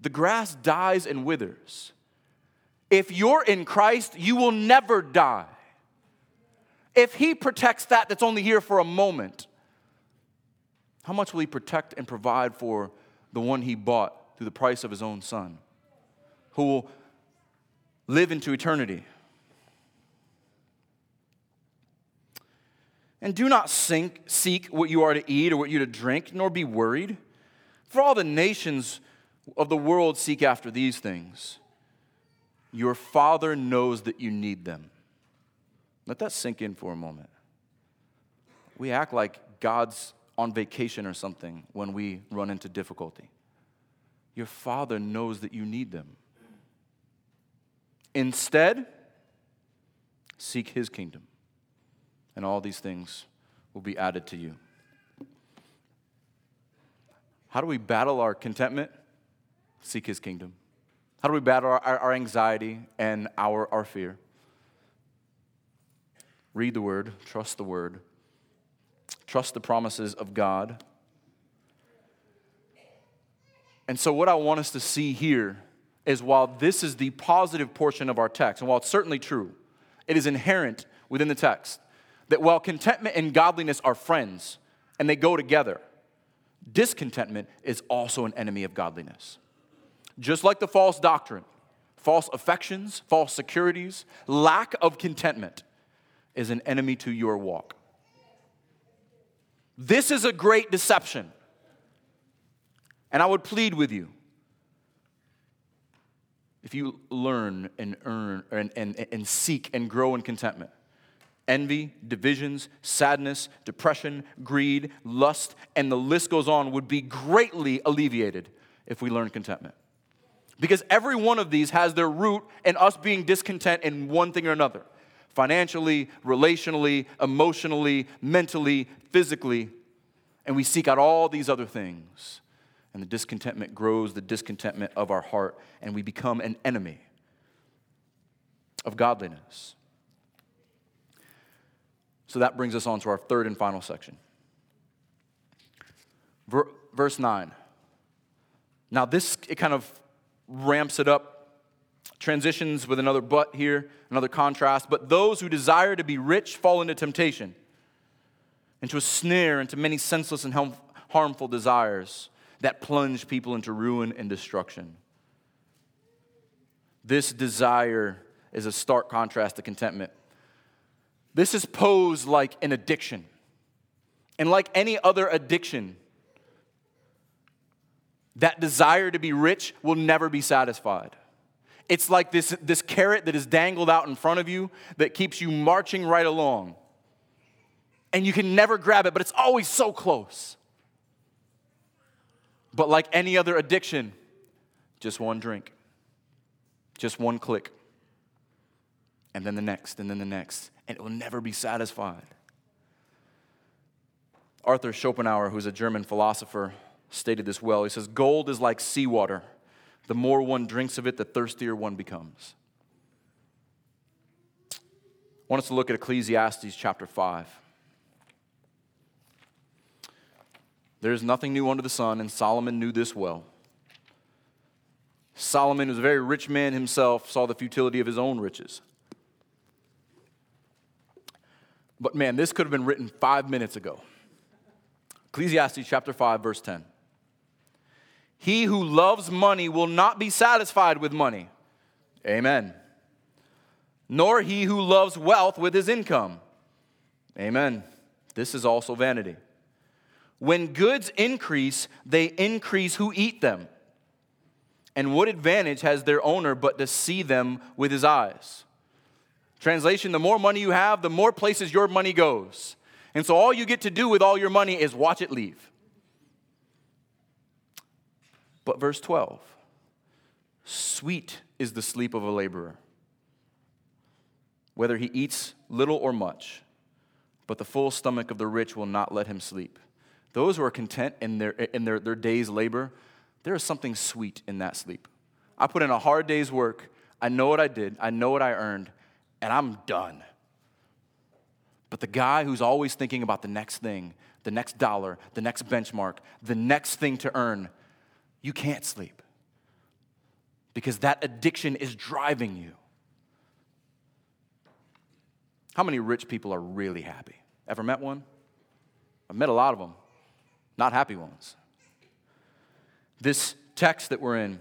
The grass dies and withers. If you're in Christ, you will never die. If he protects that that's only here for a moment, how much will he protect and provide for the one he bought through the price of his own son, who will live into eternity? And do not sink, seek what you are to eat or what you to drink, nor be worried. For all the nations of the world seek after these things. Your Father knows that you need them. Let that sink in for a moment. We act like God's on vacation or something when we run into difficulty. Your Father knows that you need them. Instead, seek His kingdom and all these things will be added to you. How do we battle our contentment? Seek his kingdom. How do we battle our, our anxiety and our, our fear? Read the word, trust the word, trust the promises of God. And so, what I want us to see here is while this is the positive portion of our text, and while it's certainly true, it is inherent within the text that while contentment and godliness are friends and they go together, discontentment is also an enemy of godliness. Just like the false doctrine, false affections, false securities, lack of contentment is an enemy to your walk. This is a great deception. And I would plead with you if you learn and earn and, and, and seek and grow in contentment, envy, divisions, sadness, depression, greed, lust, and the list goes on would be greatly alleviated if we learn contentment. Because every one of these has their root in us being discontent in one thing or another financially, relationally, emotionally, mentally, physically. And we seek out all these other things. And the discontentment grows, the discontentment of our heart, and we become an enemy of godliness. So that brings us on to our third and final section. Ver, verse 9. Now, this, it kind of ramps it up, transitions with another but here, another contrast. But those who desire to be rich fall into temptation, into a snare, into many senseless and harmful desires that plunge people into ruin and destruction. This desire is a stark contrast to contentment. This is posed like an addiction. And like any other addiction, that desire to be rich will never be satisfied. It's like this, this carrot that is dangled out in front of you that keeps you marching right along. And you can never grab it, but it's always so close. But like any other addiction, just one drink, just one click, and then the next, and then the next, and it will never be satisfied. Arthur Schopenhauer, who's a German philosopher, stated this well. He says, Gold is like seawater. The more one drinks of it, the thirstier one becomes. I want us to look at Ecclesiastes chapter 5. There is nothing new under the sun, and Solomon knew this well. Solomon, who was a very rich man himself, saw the futility of his own riches. But man, this could have been written five minutes ago. Ecclesiastes chapter 5, verse 10. He who loves money will not be satisfied with money. Amen. Nor he who loves wealth with his income. Amen. This is also vanity. When goods increase, they increase who eat them. And what advantage has their owner but to see them with his eyes? Translation The more money you have, the more places your money goes. And so all you get to do with all your money is watch it leave. But verse 12 Sweet is the sleep of a laborer, whether he eats little or much, but the full stomach of the rich will not let him sleep. Those who are content in their, in their, their day's labor, there is something sweet in that sleep. I put in a hard day's work. I know what I did, I know what I earned, and I'm done. But the guy who's always thinking about the next thing, the next dollar, the next benchmark, the next thing to earn, you can't sleep because that addiction is driving you. How many rich people are really happy? Ever met one? I've met a lot of them not happy ones. This text that we're in,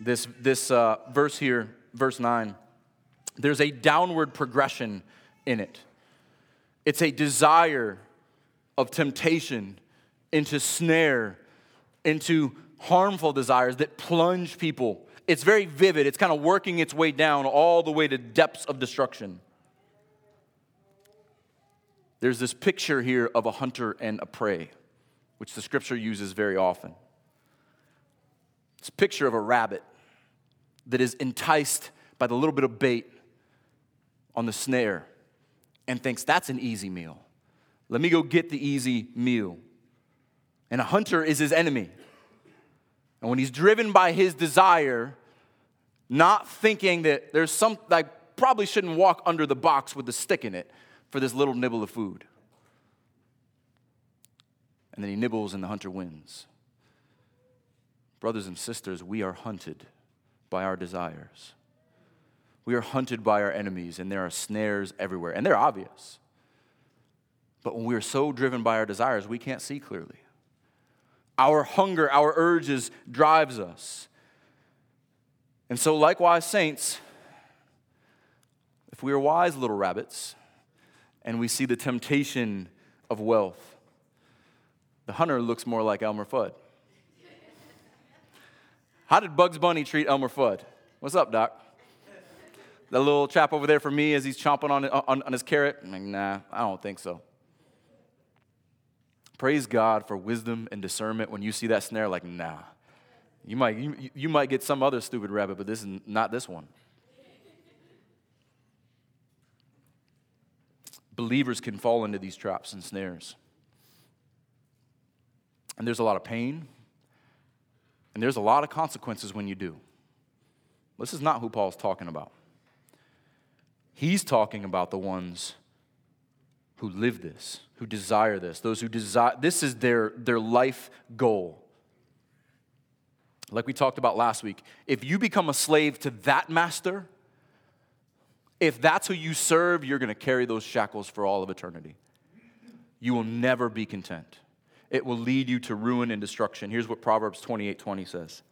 this, this uh, verse here, verse 9, there's a downward progression in it. It's a desire of temptation into snare, into harmful desires that plunge people. It's very vivid. It's kind of working its way down all the way to depths of destruction. There's this picture here of a hunter and a prey which the scripture uses very often. It's a picture of a rabbit that is enticed by the little bit of bait on the snare and thinks that's an easy meal. Let me go get the easy meal. And a hunter is his enemy. And when he's driven by his desire, not thinking that there's some, I probably shouldn't walk under the box with the stick in it for this little nibble of food and then he nibbles and the hunter wins. Brothers and sisters, we are hunted by our desires. We are hunted by our enemies, and there are snares everywhere, and they're obvious. But when we are so driven by our desires, we can't see clearly. Our hunger, our urges drives us. And so, likewise, saints, if we are wise little rabbits and we see the temptation of wealth, the hunter looks more like Elmer Fudd. How did Bugs Bunny treat Elmer Fudd? What's up, Doc? The little chap over there for me as he's chomping on, on, on his carrot? I'm like, nah, I don't think so. Praise God for wisdom and discernment when you see that snare, like, nah. You might, you, you might get some other stupid rabbit, but this is not this one. Believers can fall into these traps and snares. And there's a lot of pain, and there's a lot of consequences when you do. This is not who Paul's talking about. He's talking about the ones who live this, who desire this, those who desire, this is their, their life goal. Like we talked about last week, if you become a slave to that master, if that's who you serve, you're going to carry those shackles for all of eternity. You will never be content. It will lead you to ruin and destruction. Here's what Proverbs 28 20 says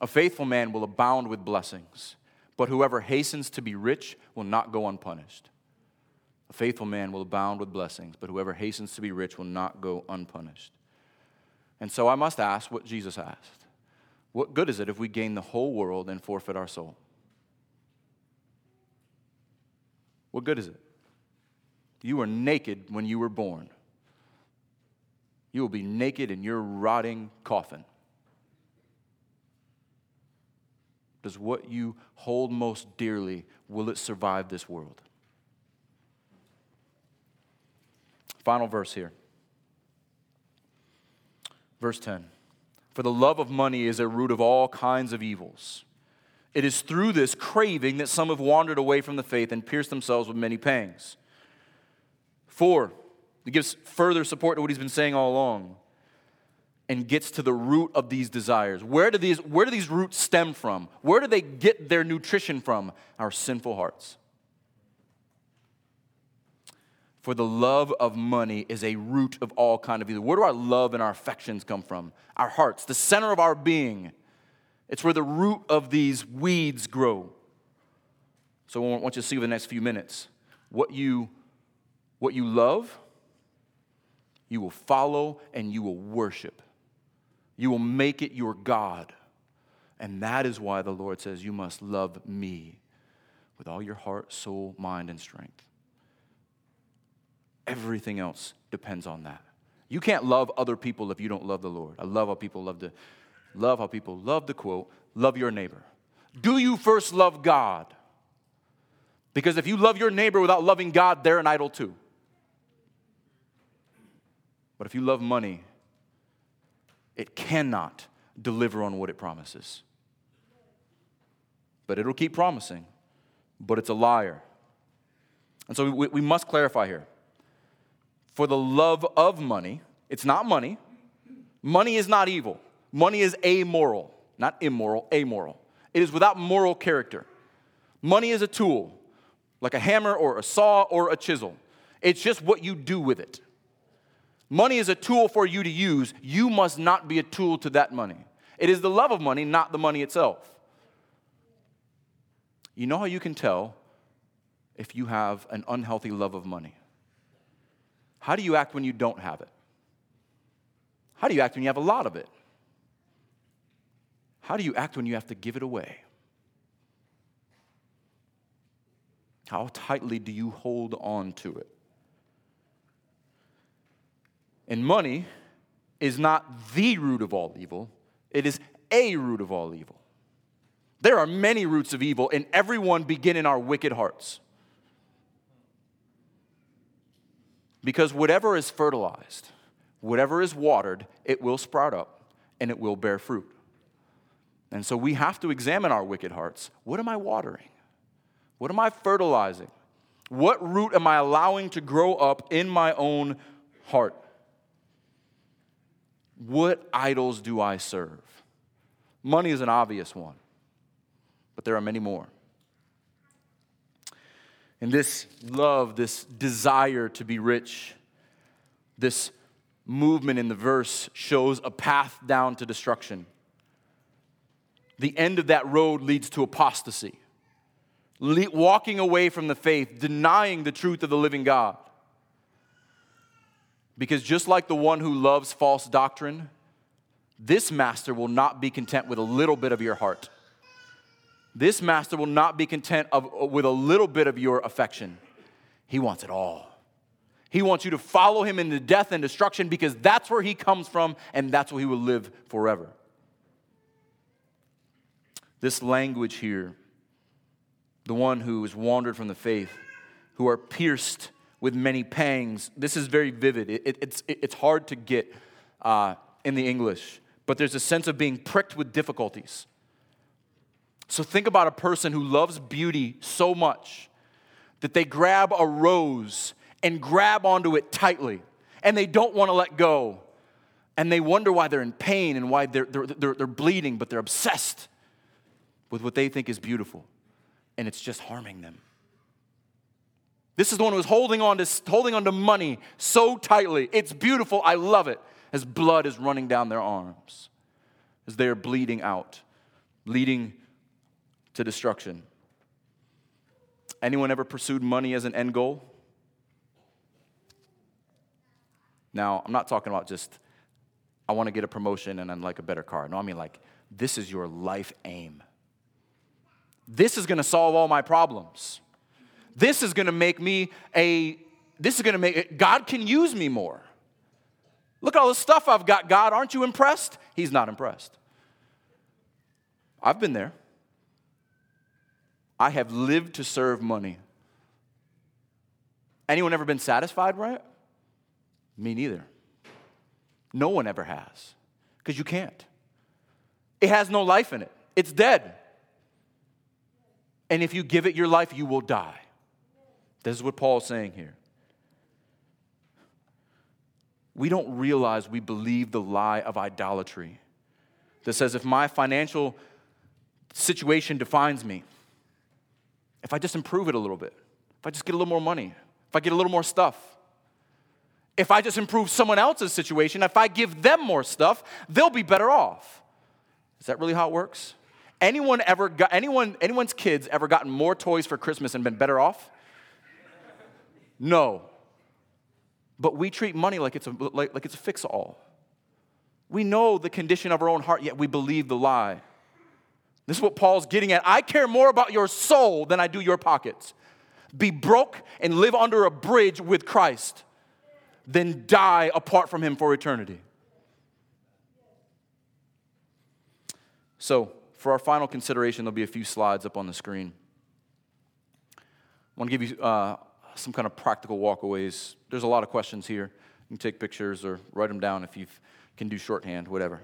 A faithful man will abound with blessings, but whoever hastens to be rich will not go unpunished. A faithful man will abound with blessings, but whoever hastens to be rich will not go unpunished. And so I must ask what Jesus asked What good is it if we gain the whole world and forfeit our soul? What good is it? You were naked when you were born. You will be naked in your rotting coffin. Does what you hold most dearly, will it survive this world? Final verse here. Verse 10 For the love of money is a root of all kinds of evils. It is through this craving that some have wandered away from the faith and pierced themselves with many pangs. Four, it gives further support to what he's been saying all along and gets to the root of these desires. Where do these, where do these roots stem from? Where do they get their nutrition from? Our sinful hearts. For the love of money is a root of all kind of evil. Where do our love and our affections come from? Our hearts, the center of our being. It's where the root of these weeds grow. So I want you to see over the next few minutes what you, what you love, you will follow and you will worship. You will make it your God. And that is why the Lord says, You must love me with all your heart, soul, mind, and strength. Everything else depends on that. You can't love other people if you don't love the Lord. I love how people love to love how people love the quote, love your neighbor. Do you first love God? Because if you love your neighbor without loving God, they're an idol too. But if you love money, it cannot deliver on what it promises. But it'll keep promising, but it's a liar. And so we, we must clarify here. For the love of money, it's not money. Money is not evil. Money is amoral, not immoral, amoral. It is without moral character. Money is a tool, like a hammer or a saw or a chisel. It's just what you do with it. Money is a tool for you to use. You must not be a tool to that money. It is the love of money, not the money itself. You know how you can tell if you have an unhealthy love of money? How do you act when you don't have it? How do you act when you have a lot of it? How do you act when you have to give it away? How tightly do you hold on to it? And money is not the root of all evil, it is a root of all evil. There are many roots of evil, and every one begin in our wicked hearts. Because whatever is fertilized, whatever is watered, it will sprout up and it will bear fruit. And so we have to examine our wicked hearts. What am I watering? What am I fertilizing? What root am I allowing to grow up in my own heart? What idols do I serve? Money is an obvious one, but there are many more. And this love, this desire to be rich, this movement in the verse shows a path down to destruction. The end of that road leads to apostasy, Le- walking away from the faith, denying the truth of the living God. Because just like the one who loves false doctrine This master will not be content with a little bit of your heart. This master will not be content of, with a little bit of your affection. He wants it all. He wants you to follow him into death and destruction because that's where he comes from and that's where he will live forever. This language here, the one who has wandered from the faith, who are pierced with many pangs, this is very vivid. It, it, it's, it, it's hard to get uh, in the English, but there's a sense of being pricked with difficulties. So think about a person who loves beauty so much that they grab a rose and grab onto it tightly and they don't want to let go. And they wonder why they're in pain and why they're, they're, they're, they're bleeding, but they're obsessed with what they think is beautiful and it's just harming them. This is the one who's holding on to, holding on to money so tightly. It's beautiful. I love it. As blood is running down their arms, as they are bleeding out, leading to destruction. Anyone ever pursued money as an end goal? Now, I'm not talking about just, I want to get a promotion and then like a better car. No, I mean like, this is your life aim. This is going to solve all my problems. This is going to make me a, this is going to make, God can use me more. Look at all the stuff I've got, God. Aren't you impressed? He's not impressed. I've been there. I have lived to serve money. Anyone ever been satisfied, right? Me neither. No one ever has, because you can't. It has no life in it, it's dead. And if you give it your life, you will die. This is what Paul's saying here. We don't realize we believe the lie of idolatry that says if my financial situation defines me, if I just improve it a little bit, if I just get a little more money, if I get a little more stuff, if I just improve someone else's situation, if I give them more stuff, they'll be better off. Is that really how it works? Anyone ever got anyone anyone's kids ever gotten more toys for Christmas and been better off? No. But we treat money like it's a like, like it's a fix-all. We know the condition of our own heart, yet we believe the lie. This is what Paul's getting at. I care more about your soul than I do your pockets. Be broke and live under a bridge with Christ than die apart from Him for eternity. So, for our final consideration, there'll be a few slides up on the screen. I want to give you uh, some kind of practical walkaways. There's a lot of questions here. You can take pictures or write them down if you can do shorthand, whatever.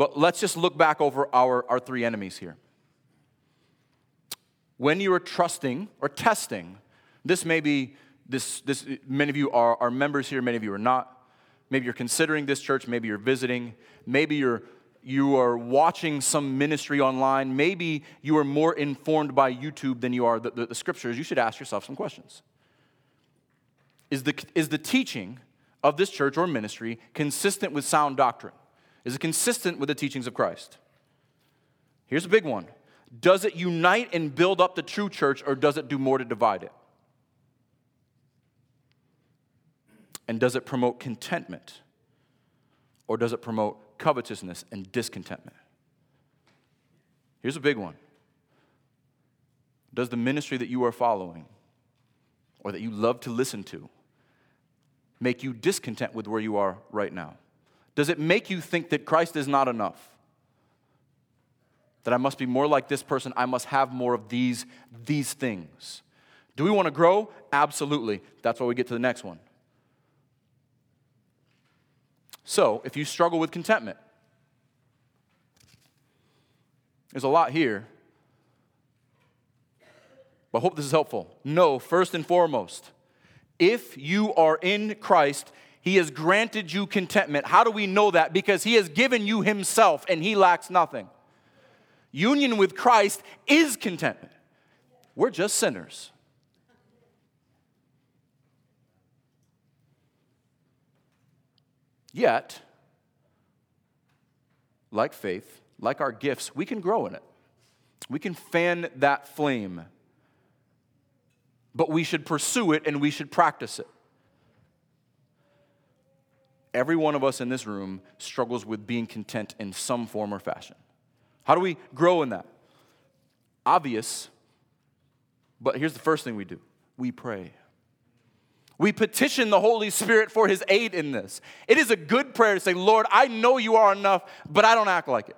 But let's just look back over our, our three enemies here. When you are trusting or testing, this may be, this, this, many of you are, are members here, many of you are not. Maybe you're considering this church, maybe you're visiting, maybe you're you are watching some ministry online, maybe you are more informed by YouTube than you are the, the, the, scriptures, you should ask yourself some questions. Is the, is the teaching of this church or ministry consistent with sound doctrine? Is it consistent with the teachings of Christ? Here's a big one Does it unite and build up the true church, or does it do more to divide it? And does it promote contentment, or does it promote covetousness, and discontentment. Here's a big one Does the ministry that you are following or that you love to listen to make you discontent with where you are right now? Does it make you think that Christ is not enough? That I must be more like this person, I must have more of these, these things. Do we want to grow? Absolutely. That's why we get to the next one. So, if you struggle with contentment, there's a lot here. But I hope this is helpful. No, first and foremost, if you are in Christ, He has granted you contentment. How do we know that? Because He has given you Himself and He lacks nothing. Union with Christ is contentment. We're just sinners. Yet, like faith, like our gifts, we can grow in it. We can fan that flame. But we should pursue it and we should practice it. Every one of us in this room struggles with being content in some form or fashion. How do we grow in that? Obvious, but here's the first thing we do we pray. We petition the Holy Spirit for his aid in this. It is a good prayer to say, Lord, I know you are enough, but I don't act like it.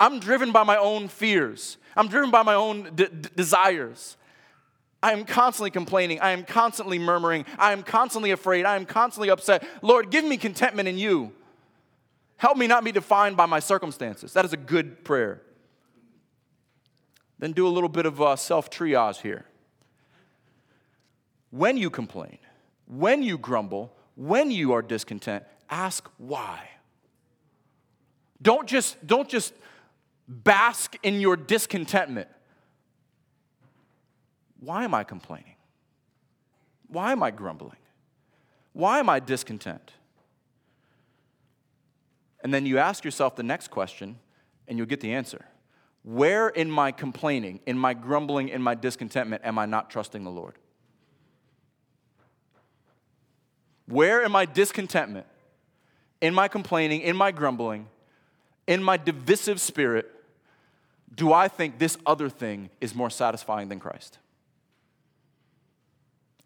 I'm driven by my own fears, I'm driven by my own d- d- desires. I am constantly complaining. I am constantly murmuring. I am constantly afraid. I am constantly upset. Lord, give me contentment in you. Help me not be defined by my circumstances. That is a good prayer. Then do a little bit of uh, self triage here. When you complain, when you grumble, when you are discontent, ask why. Don't just, don't just bask in your discontentment. Why am I complaining? Why am I grumbling? Why am I discontent? And then you ask yourself the next question, and you'll get the answer. Where in my complaining, in my grumbling, in my discontentment am I not trusting the Lord? Where in my discontentment, in my complaining, in my grumbling, in my divisive spirit, do I think this other thing is more satisfying than Christ?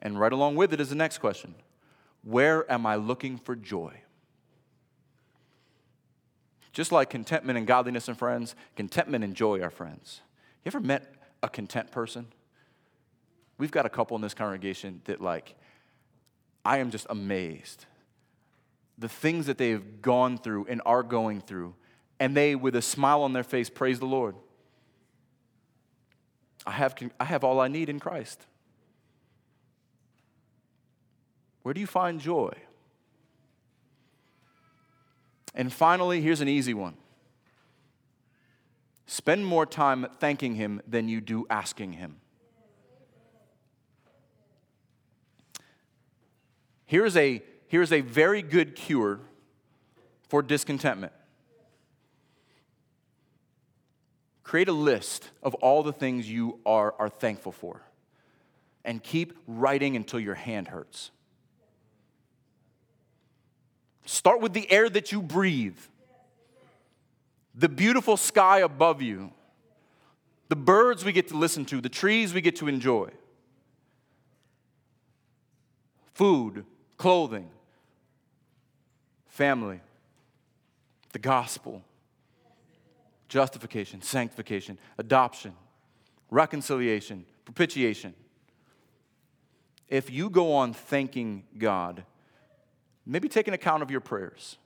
And right along with it is the next question Where am I looking for joy? Just like contentment and godliness and friends, contentment and joy are friends. You ever met a content person? We've got a couple in this congregation that, like, I am just amazed. The things that they have gone through and are going through, and they, with a smile on their face, praise the Lord. I have, I have all I need in Christ. Where do you find joy? And finally, here's an easy one spend more time thanking Him than you do asking Him. Here's a, here's a very good cure for discontentment. Create a list of all the things you are, are thankful for and keep writing until your hand hurts. Start with the air that you breathe, the beautiful sky above you, the birds we get to listen to, the trees we get to enjoy, food, clothing, family, the gospel, justification, sanctification, adoption, reconciliation, propitiation. If you go on thanking God, maybe take an account of your prayers.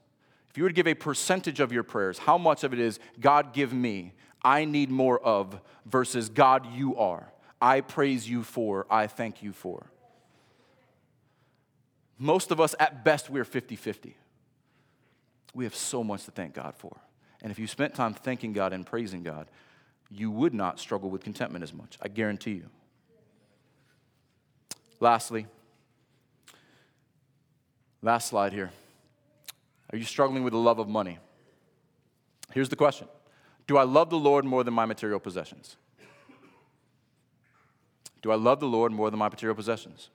If you were to give a percentage of your prayers, how much of it is God give me, I need more of, versus God you are, I praise you for, I thank you for. Most of us, at best, we're 50 50. We have so much to thank God for. And if you spent time thanking God and praising God, you would not struggle with contentment as much. I guarantee you. Lastly, last slide here. Are you struggling with the love of money? Here's the question Do I love the Lord more than my material possessions? Do I love the Lord more than my material possessions?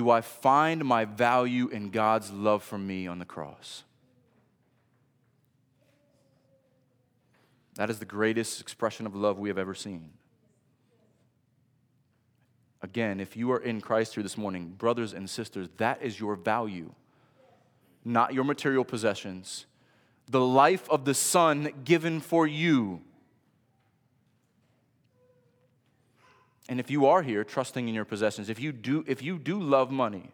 do I find my value in God's love for me on the cross? That is the greatest expression of love we have ever seen. Again, if you are in Christ here this morning, brothers and sisters, that is your value, not your material possessions. The life of the Son given for you And if you are here trusting in your possessions, if you do, if you do love money,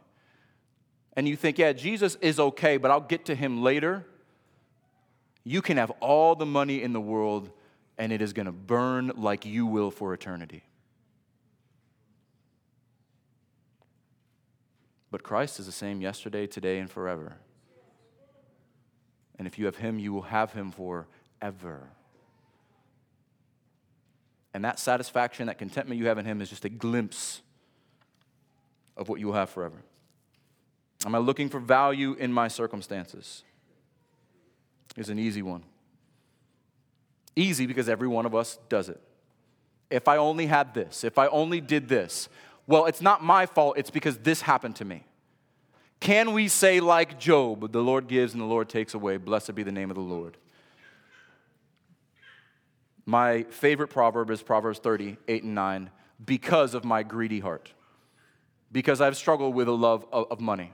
and you think, yeah, Jesus is okay, but I'll get to him later, you can have all the money in the world and it is going to burn like you will for eternity. But Christ is the same yesterday, today, and forever. And if you have him, you will have him forever. And that satisfaction, that contentment you have in Him is just a glimpse of what you will have forever. Am I looking for value in my circumstances? Is an easy one. Easy because every one of us does it. If I only had this, if I only did this, well, it's not my fault, it's because this happened to me? Can we say, like Job, the Lord gives and the Lord takes away, blessed be the name of the Lord? My favorite proverb is Proverbs 30, 8 and 9, because of my greedy heart, because I've struggled with a love of money.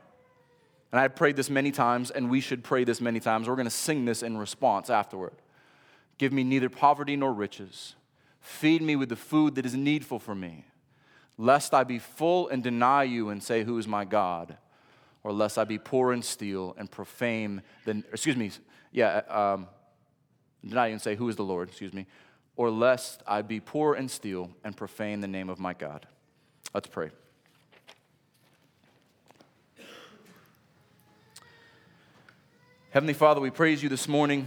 And I've prayed this many times, and we should pray this many times. We're going to sing this in response afterward. Give me neither poverty nor riches. Feed me with the food that is needful for me, lest I be full and deny you and say, Who is my God? Or lest I be poor and steal and profane the, excuse me, yeah, um, deny you and say, Who is the Lord? Excuse me. Or lest I be poor and steal and profane the name of my God. Let's pray. Heavenly Father, we praise you this morning.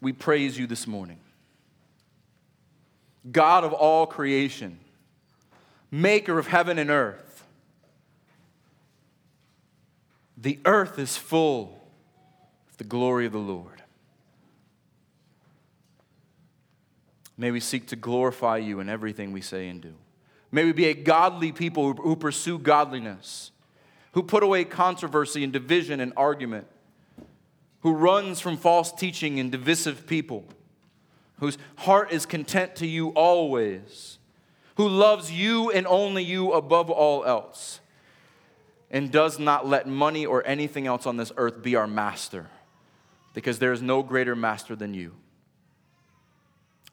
We praise you this morning. God of all creation, maker of heaven and earth. The earth is full of the glory of the Lord. May we seek to glorify you in everything we say and do. May we be a godly people who pursue godliness who put away controversy and division and argument, who runs from false teaching and divisive people, whose heart is content to you always, who loves you and only you above all else, and does not let money or anything else on this earth be our master, because there is no greater master than you.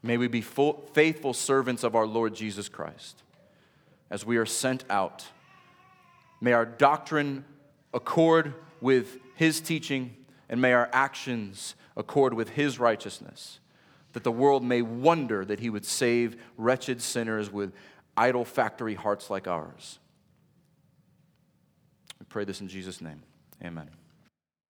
May we be full, faithful servants of our Lord Jesus Christ as we are sent out May our doctrine accord with his teaching, and may our actions accord with his righteousness, that the world may wonder that he would save wretched sinners with idol factory hearts like ours. We pray this in Jesus' name. Amen.